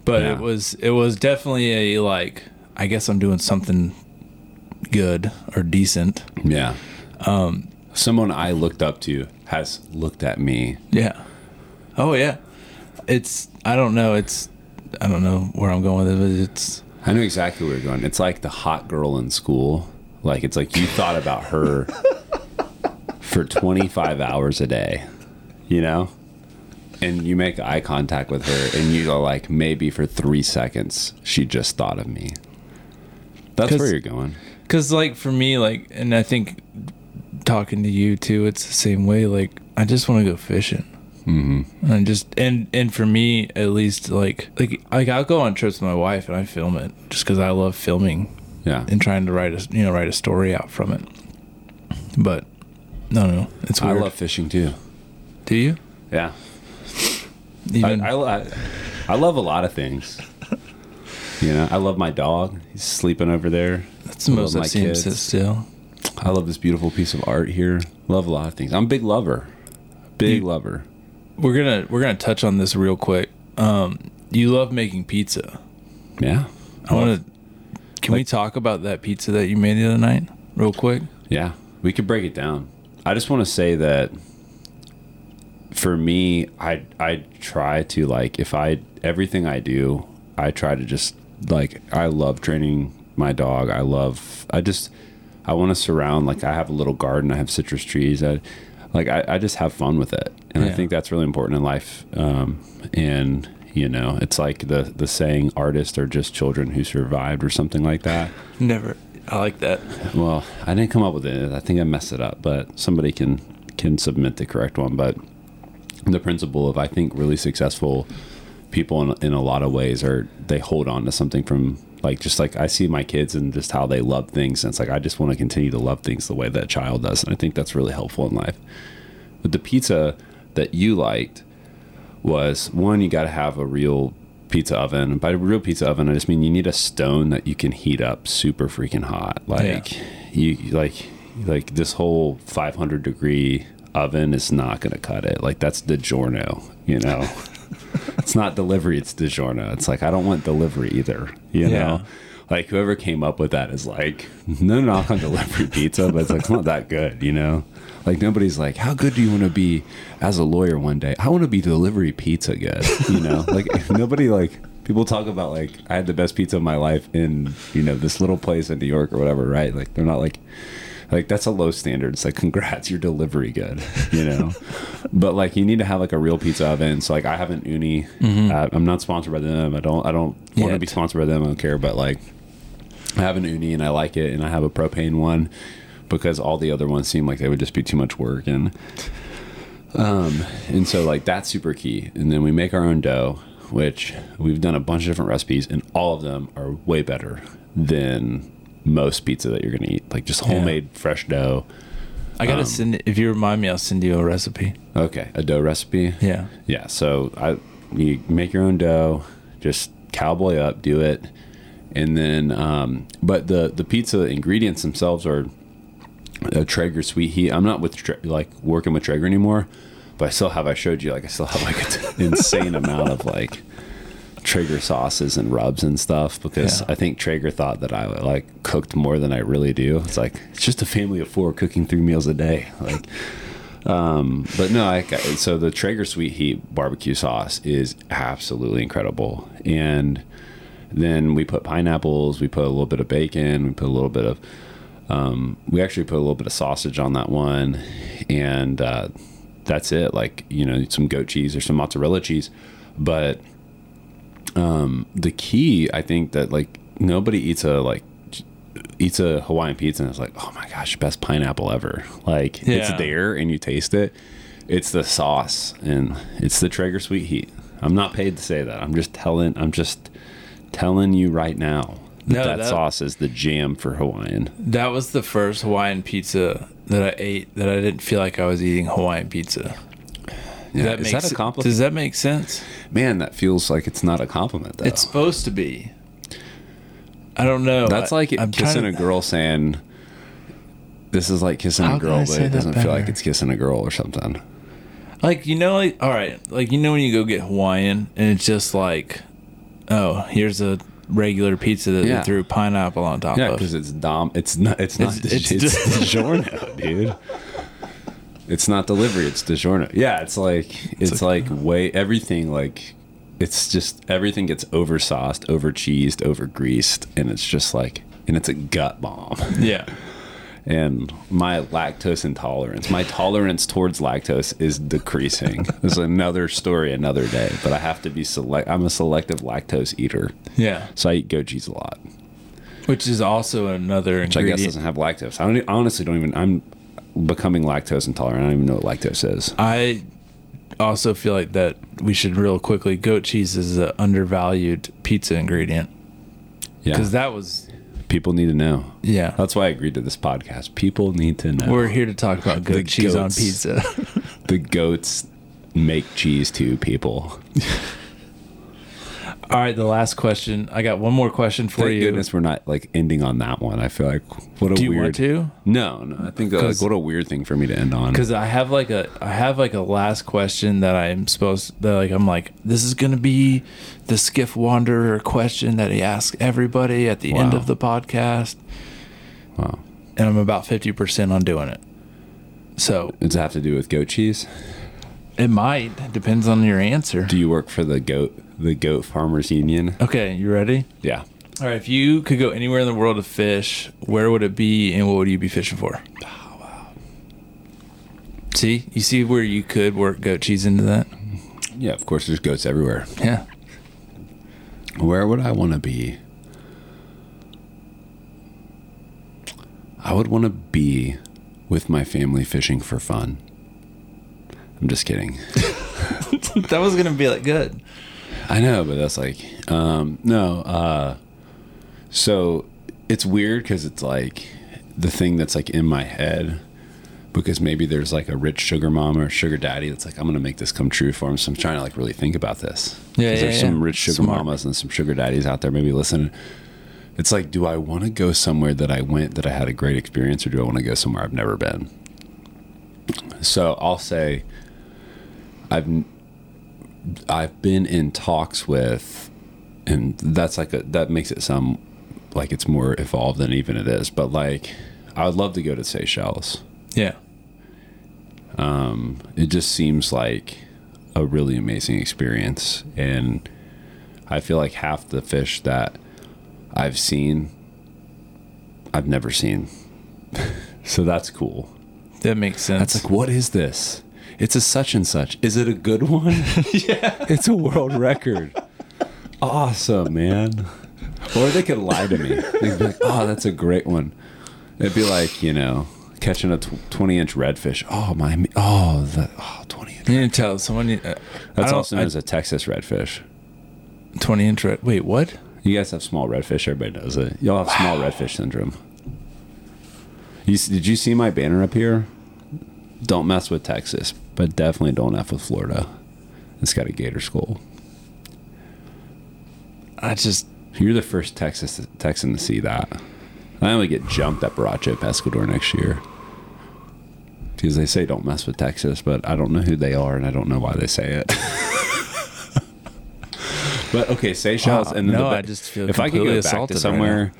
but Yeah. it was it was definitely a like. I guess I'm doing something good or decent. yeah um someone i looked up to has looked at me Yeah. Oh yeah. It's I don't know. It's I don't know where I'm going with it. But it's I know exactly where you're going. It's like the hot girl in school. Like it's like you thought about her *laughs* for 25 hours a day, you know? And you make eye contact with her and you go like maybe for 3 seconds she just thought of me. That's where you're going. because like for me like and I think talking to you too, it's the same way. Like I just want to go fishing. Mm-hmm. And just and and for me at least like like like I'll go on trips with my wife and I film it just because I love filming Yeah. and trying to write a you know write a story out from it. But no, no, it's I love fishing too. Do you? Yeah. Even I, I, I, love a lot of things. *laughs* You know, I love my dog. He's sleeping over there. that's the most I've seen him sit still. I love this beautiful piece of art here. Love a lot of things. I'm a big lover. Big You- lover. We're gonna we're gonna touch on this real quick. Um, you love making pizza. Yeah. I want to. Can we talk about that pizza that you made the other night, real quick? Yeah. We could break it down. I just want to say that for me, I I try to like if I everything I do, I try to just like I love training my dog. I love I just I want to surround like I have a little garden. I have citrus trees. I like I, I just have fun with it, and I think that's really important in life. Um, and you know, it's like the the saying, "Artists are just children who survived," or something like that. Never. I like that. Well, I didn't come up with it. I think I messed it up, but somebody can can submit the correct one. But the principle of I think really successful people in, in a lot of ways are they hold on to something from like just like I see my kids and just how they love things. And it's like I just want to continue to love things the way that child does, and I think that's really helpful in life. But the pizza that you liked was one you got to have a real pizza oven. By a real pizza oven, I just mean you need a stone that you can heat up super freaking hot. Like you like like this whole 500 degree oven is not going to cut it. Like that's the DiGiorno, you know. *laughs* it's not delivery, it's DiGiorno. It's like I don't want delivery either, you Yeah. know. like whoever came up with that is like no knock on delivery pizza, but it's like it's not that good, you know. Like nobody's like, how good do you want to be as a lawyer one day? I want to be delivery pizza good, you know. *laughs* like nobody like people talk about like I had the best pizza of my life in you know this little place in New York or whatever, right? Like they're not like like that's a low standard. It's like congrats, your delivery good, you know. *laughs* but like you need to have like a real pizza oven. So like I have an Ooni. Uh, I'm not sponsored by them. I don't. I don't want to be sponsored by them. I don't care. But like I have an Ooni and I like it, and I have a propane one because all the other ones seem like they would just be too much work and um and so like that's super key. And then we make our own dough, which we've done a bunch of different recipes, and all of them are way better than most pizza that you're gonna eat. Like just homemade fresh dough. I gotta Um, send. If you remind me, I'll send you a recipe. Okay, a dough recipe. Yeah. Yeah, so I you make your own dough, just cowboy up, do it, and then um, but the the pizza ingredients themselves are a Traeger sweet heat. I'm not with Tra- like working with Traeger anymore, but I still have. I showed you like I still have like an *laughs* insane amount of like Traeger sauces and rubs and stuff because Yeah. I think Traeger thought that I like cooked more than I really do. It's like it's just a family of four cooking three meals a day, like. Um, but no, I, so the Traeger Sweet Heat barbecue sauce is absolutely incredible. And then we put pineapples, we put a little bit of bacon, we put a little bit of, um, we actually put a little bit of sausage on that one. And, uh, that's it. Like, you know, some goat cheese or some mozzarella cheese. But, um, the key, I think that like nobody eats a, like, eats a Hawaiian pizza and it's like, oh my gosh, best pineapple ever. Like it's there and you taste it. It's the sauce and it's the Traeger Sweet Heat. I'm not paid to say that. I'm just telling. I'm just telling you right now that, No, that, that- sauce is the jam for Hawaiian. That was the first Hawaiian pizza that I ate that I didn't feel like I was eating Hawaiian pizza. Does Yeah, that is make that a compliment? Does that make sense? Man, that feels like it's not a compliment though. It's supposed to be. I don't know. That's I- like I'm kissing to- a girl saying, "This is like kissing How a girl," but it doesn't feel like it's kissing a girl or something. Like you know, like all right, like you know when you go get Hawaiian and it's just like, oh, here's a regular pizza that Yeah. they threw pineapple on top Yeah, of. because it's dom. It's not. It's not. It's- It's, *laughs* it's it's, DiGiorno, dude. *laughs* It's not delivery. It's DiGiorno. Yeah, it's like it's, like, way everything like. It's just everything gets oversauced, over cheesed, over greased, and it's just like and it's a gut bomb. *laughs* yeah, And my lactose intolerance, my tolerance towards lactose is decreasing. *laughs* This is another story, another day. But I have to be select. I'm a selective lactose eater, yeah, so I eat goat cheese a lot. which is also another which I guess doesn't have lactose. I don't I honestly don't even. I'm becoming lactose intolerant. I don't even know what lactose is. I also feel like that we should real quickly. Goat cheese is an undervalued pizza ingredient Yeah, because that was people need to know. yeah. That's why I agreed to this podcast. People need to know. We're here to talk about goat The cheese on pizza. the goats make cheese too. People. *laughs* All right, the last question. I got one more question for Thank you. goodness we're not like ending on that one. I feel like what a Do you weird. want to? No, no. I think uh, like, 'Cause- what a weird thing for me to end on. Because I have like a I have like a last question that I'm supposed that like I'm like this is gonna be the Skiff Wanderer question that he asks everybody at the end Wow. of the podcast, Wow. and I'm about fifty percent on doing it. So Does it have to do with goat cheese? It might depends on your answer. Do you work for the goat the goat farmers union? Okay, you ready? Yeah. All right. If you could go anywhere in the world to fish, where would it be, and what would you be fishing for? See, you see where you could work goat cheese into that? Yeah. Of course, there's goats everywhere. Yeah. Where would I want to be? I would want to be with my family fishing for fun. I'm just kidding. *laughs* that was gonna be like good. I know, but that's like, um, no. Uh, so it's weird because it's like the thing that's like in my head because maybe there's like a rich sugar mama or sugar daddy that's like, I'm going to make this come true for him. So I'm trying to like really think about this. Yeah, yeah, There's yeah. some rich sugar Smart. mamas and some sugar daddies out there maybe listening. It's like, do I want to go somewhere that I went that I had a great experience or do I want to go somewhere I've never been? So I'll say I've I've been in talks with, and that's like a that makes it sound like it's more evolved than even it is. But like, I would love to go to Seychelles. Yeah. Um, It just seems like a really amazing experience, and I feel like half the fish that I've seen, I've never seen. *laughs* so that's cool. That makes sense. That's like, what is this? It's a such and such. Is it a good one? *laughs* yeah. It's a world record. Awesome, man. Or they could lie to me. They'd be like, oh, that's a great one. It'd be like, you know, catching a tw- 20 inch redfish. Oh, my. Oh, the, oh 20 inch. you need to tell someone. Uh, That's also known as a Texas redfish. Twenty inch. red- Wait, what? You guys have small redfish. Everybody knows it. Y'all have small redfish syndrome. You, did you see my banner up here? Don't mess with Texas, but definitely don't f with Florida. It's got a gator skull. I just You're the first Texas Texan to see that. I only get jumped at Baracho Pescador next year. Because they say don't mess with Texas, but I don't know who they are and I don't know why they say it. *laughs* but okay, Seychelles Wow, and then no, the, I just feel if I could go back assaulted to right somewhere.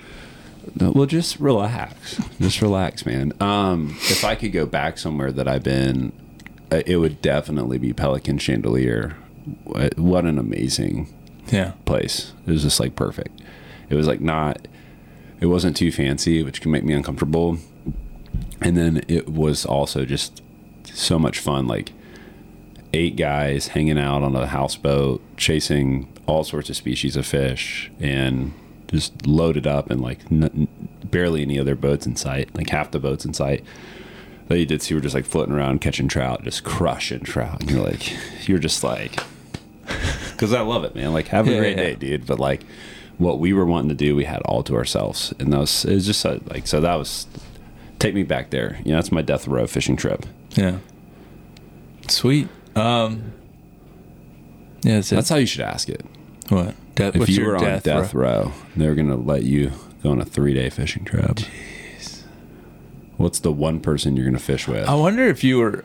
No, well, just relax. Just relax, man. Um, if I could go back somewhere that I've been, uh, it would definitely be Pelican Chandeleur. What what an amazing yeah. place. It was just like perfect. It was like not, it wasn't too fancy, which can make me uncomfortable. And then it was also just so much fun. Like eight guys hanging out on a houseboat, chasing all sorts of species of fish, and just loaded up and like n- barely any other boats in sight. Like half the boats in sight that you did see were just like floating around catching trout, just crushing trout. And you're like, you're just like, *laughs* because I love it, man. Like, have a Yeah, great yeah. day, dude. But like, what we were wanting to do, we had all to ourselves, and that was it was just uh, like so. That was take me back there. You know, that's my death row fishing trip. Yeah. Sweet. Um. Yeah, that's, That's how you should ask it. What. Death, If you were on death, death, row? row, they're gonna let you go on a three day fishing trip. Jeez. What's the one person you're gonna fish with? I wonder if you were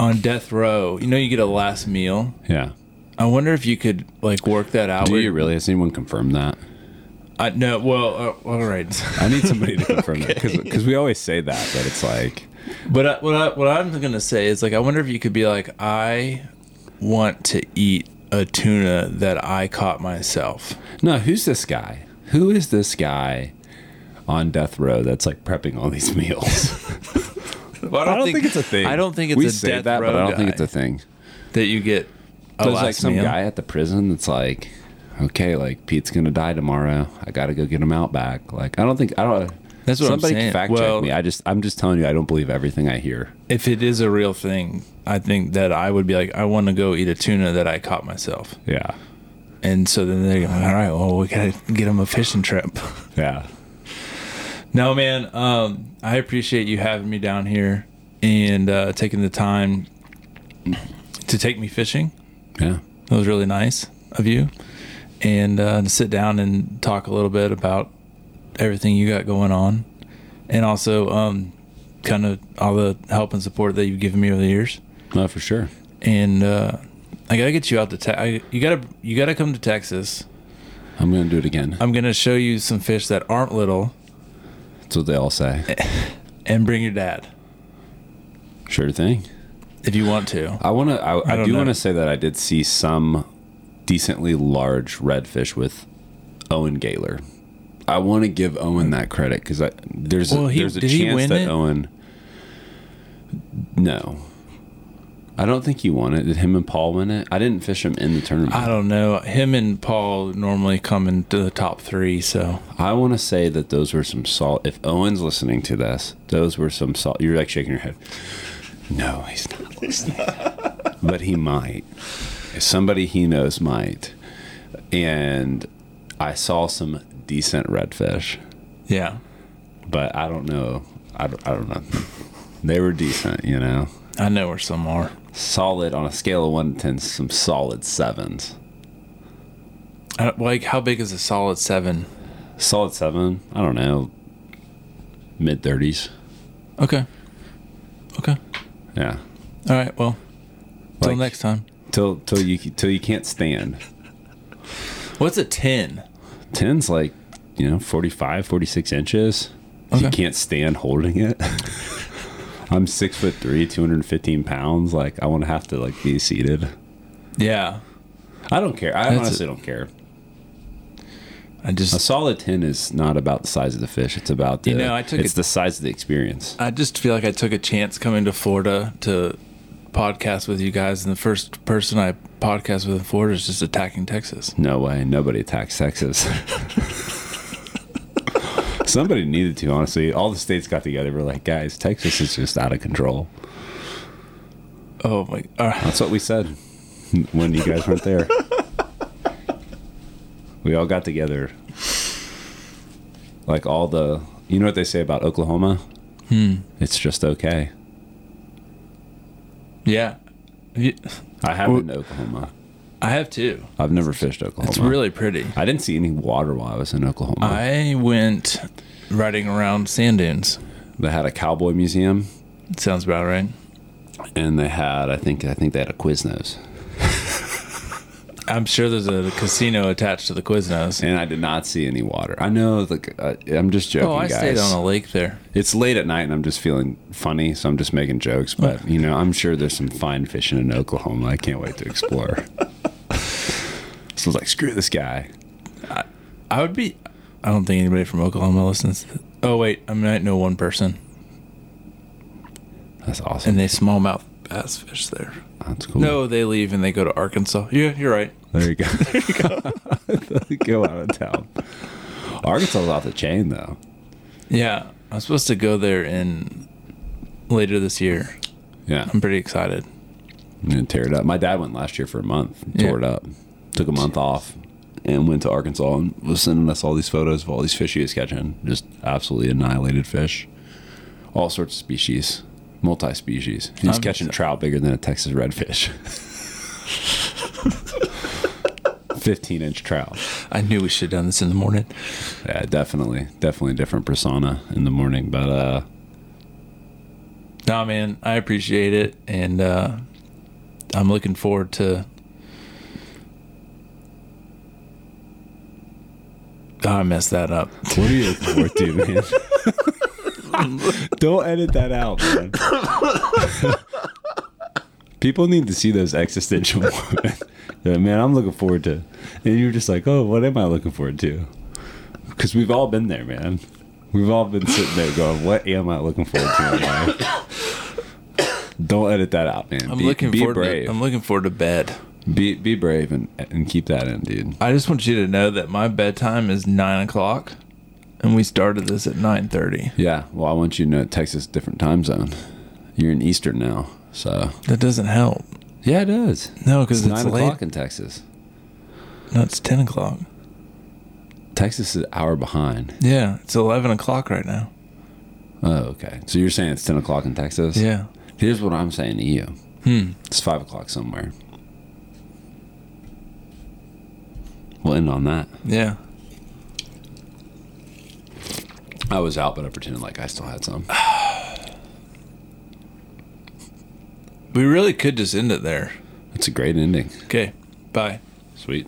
on death row. You know, you get a last meal. yeah. I wonder if you could like work that out. Do where- you really? Has anyone confirmed that? I no. Well, uh, all right. I need somebody to confirm that because *laughs* we always say that, but it's like But I, what I, what I'm gonna say is like I wonder if you could be like I want to eat a tuna that I caught myself. No, who's this guy? Who is this guy on death row that's like prepping all these meals? *laughs* Well, I don't think, it's a thing. I don't think it's we a say death that, row but I don't think it's a thing. that you get. A There's last like some meal. guy at the prison that's like, okay, like Pete's gonna die tomorrow. I got to go get him out back. Like I don't think I don't. That's what I'm somebody saying. fact Well- check me. I just I'm just telling you I don't believe everything I hear. If it is a real thing, I think that I would be like, I want to go eat a tuna that I caught myself. Yeah, And so then they're going, all right, well, we got to get him a fishing trip. *laughs* yeah. No, man. Um, I appreciate you having me down here and uh, taking the time to take me fishing. Yeah. That was really nice of you, and uh, to sit down and talk a little bit about everything you got going on, and also um, kind of all the help and support that you've given me over the years. No, for sure. And uh, I gotta get you out to te- I, you gotta you gotta come to Texas. I'm gonna do it again. I'm gonna show you some fish that aren't little, That's what they all say. *laughs* and bring your dad Sure thing. if you want to. I want to. I, I, don't do want to say that I did see some decently large redfish with Owen Gaylor. I want to give Owen that credit because there's Well, a, he- there's a chance that it? Owen. No, I don't think he won it. Did him and Paul win it? I didn't fish him in the tournament. I don't know. Him and Paul normally come into the top three, so I want to say that those were some salt. If Owen's listening to this, those were some salt. You're like shaking your head. No, he's not. He's not. but he might. Somebody he knows might. And I saw some decent redfish, yeah. but I don't know. I don't, I don't know. They were decent, you know. I know where some are. Solid on a scale of one to ten, some solid sevens. Don't- like how big is a solid seven? Solid seven. I don't know. Mid thirties. Okay. Okay. Yeah. All right. Well, till Like- next time. Till till you till you can't stand. What's a ten? Ten's like you know, 45, 46 inches. If You can't stand holding it. *laughs* I'm six foot three, 215 pounds. Like, I want to have to like be seated. Yeah. I don't care. I That's honestly a- don't care. I just A solid 10 is not about the size of the fish. It's about the, You know, I took it's it- the size of the experience. I just feel like I took a chance coming to Florida to podcast with you guys, and the first person I podcast with in Florida is just attacking Texas. No way. Nobody attacks Texas. *laughs* Somebody needed to, honestly. All the states got together. We're like, guys, Texas is just out of control. Oh my! Uh, That's what we said when you guys weren't there. We all got together. Like all the, you know what they say about Oklahoma? hmm. It's just okay. Yeah. I have been to Oklahoma. I have too. I've never fished Oklahoma. It's really pretty. I didn't see any water while I was in Oklahoma. I went riding around sand dunes. they had a cowboy museum, Sounds about right. and they had, I think, I think they had a Quiznos. I'm sure there's a casino attached to the Quiznos. and I did not see any water. I know, like, uh, I'm just joking, Oh, I guys. stayed on a lake there. It's late at night, and I'm just feeling funny, so I'm just making jokes. But you know, I'm sure there's some fine fishing in Oklahoma. I can't wait to explore. *laughs* was like, screw this guy. I would be. I don't think anybody from Oklahoma listens. To oh wait, I might know one person, That's awesome. and they smallmouth bass fish there. That's cool. No, they leave and they go to Arkansas. Yeah, you're right. there you go. *laughs* there you go. *laughs* go out of town. Arkansas is off the chain, though. Yeah, I'm supposed to go there in later this year. Yeah, I'm pretty excited. I'm tear it up. My dad went last year for a month, Yeah. tore it up, took a month off, and went to Arkansas and was sending us all these photos of all these fish he was catching. Just absolutely annihilated fish, all sorts of species, multi-species. He was I'm catching trout bigger than a Texas redfish. *laughs* Fifteen inch trout. I knew we should have done this in the morning. Yeah, definitely, definitely a different persona in the morning. But uh, Nah, man, I appreciate it, and uh, I'm looking forward to. Oh, I messed that up. what are you looking forward to, man? *laughs* Don't edit that out, man. People need to see those existential *laughs* moments. Yeah, man, I'm looking forward to. And you're just like, oh, what am I looking forward to? Because we've all been there, man. We've all been sitting there going, what am I looking forward to in life? *coughs* Don't edit that out, man. I'm be, looking be forward. brave. To, I'm looking forward to bed. Be be brave and and keep that in, dude. I just want you to know that my bedtime is nine o'clock, and we started this at nine thirty. Yeah. Well, I want you to know Texas is different time zone. You're in Eastern now, so That doesn't help. yeah, it does. No, because It's it's, nine late. o'clock in Texas. No, it's ten o'clock. Texas is an hour behind. Yeah, it's eleven o'clock right now. Oh, okay. So you're saying it's ten o'clock in Texas? Yeah. Here's what I'm saying to you. Hmm. It's five o'clock somewhere. We'll end on that. Yeah. I was out, but I pretended like I still had some. *sighs* We really could just end it there. It's a great ending. Okay. Bye. Sweet.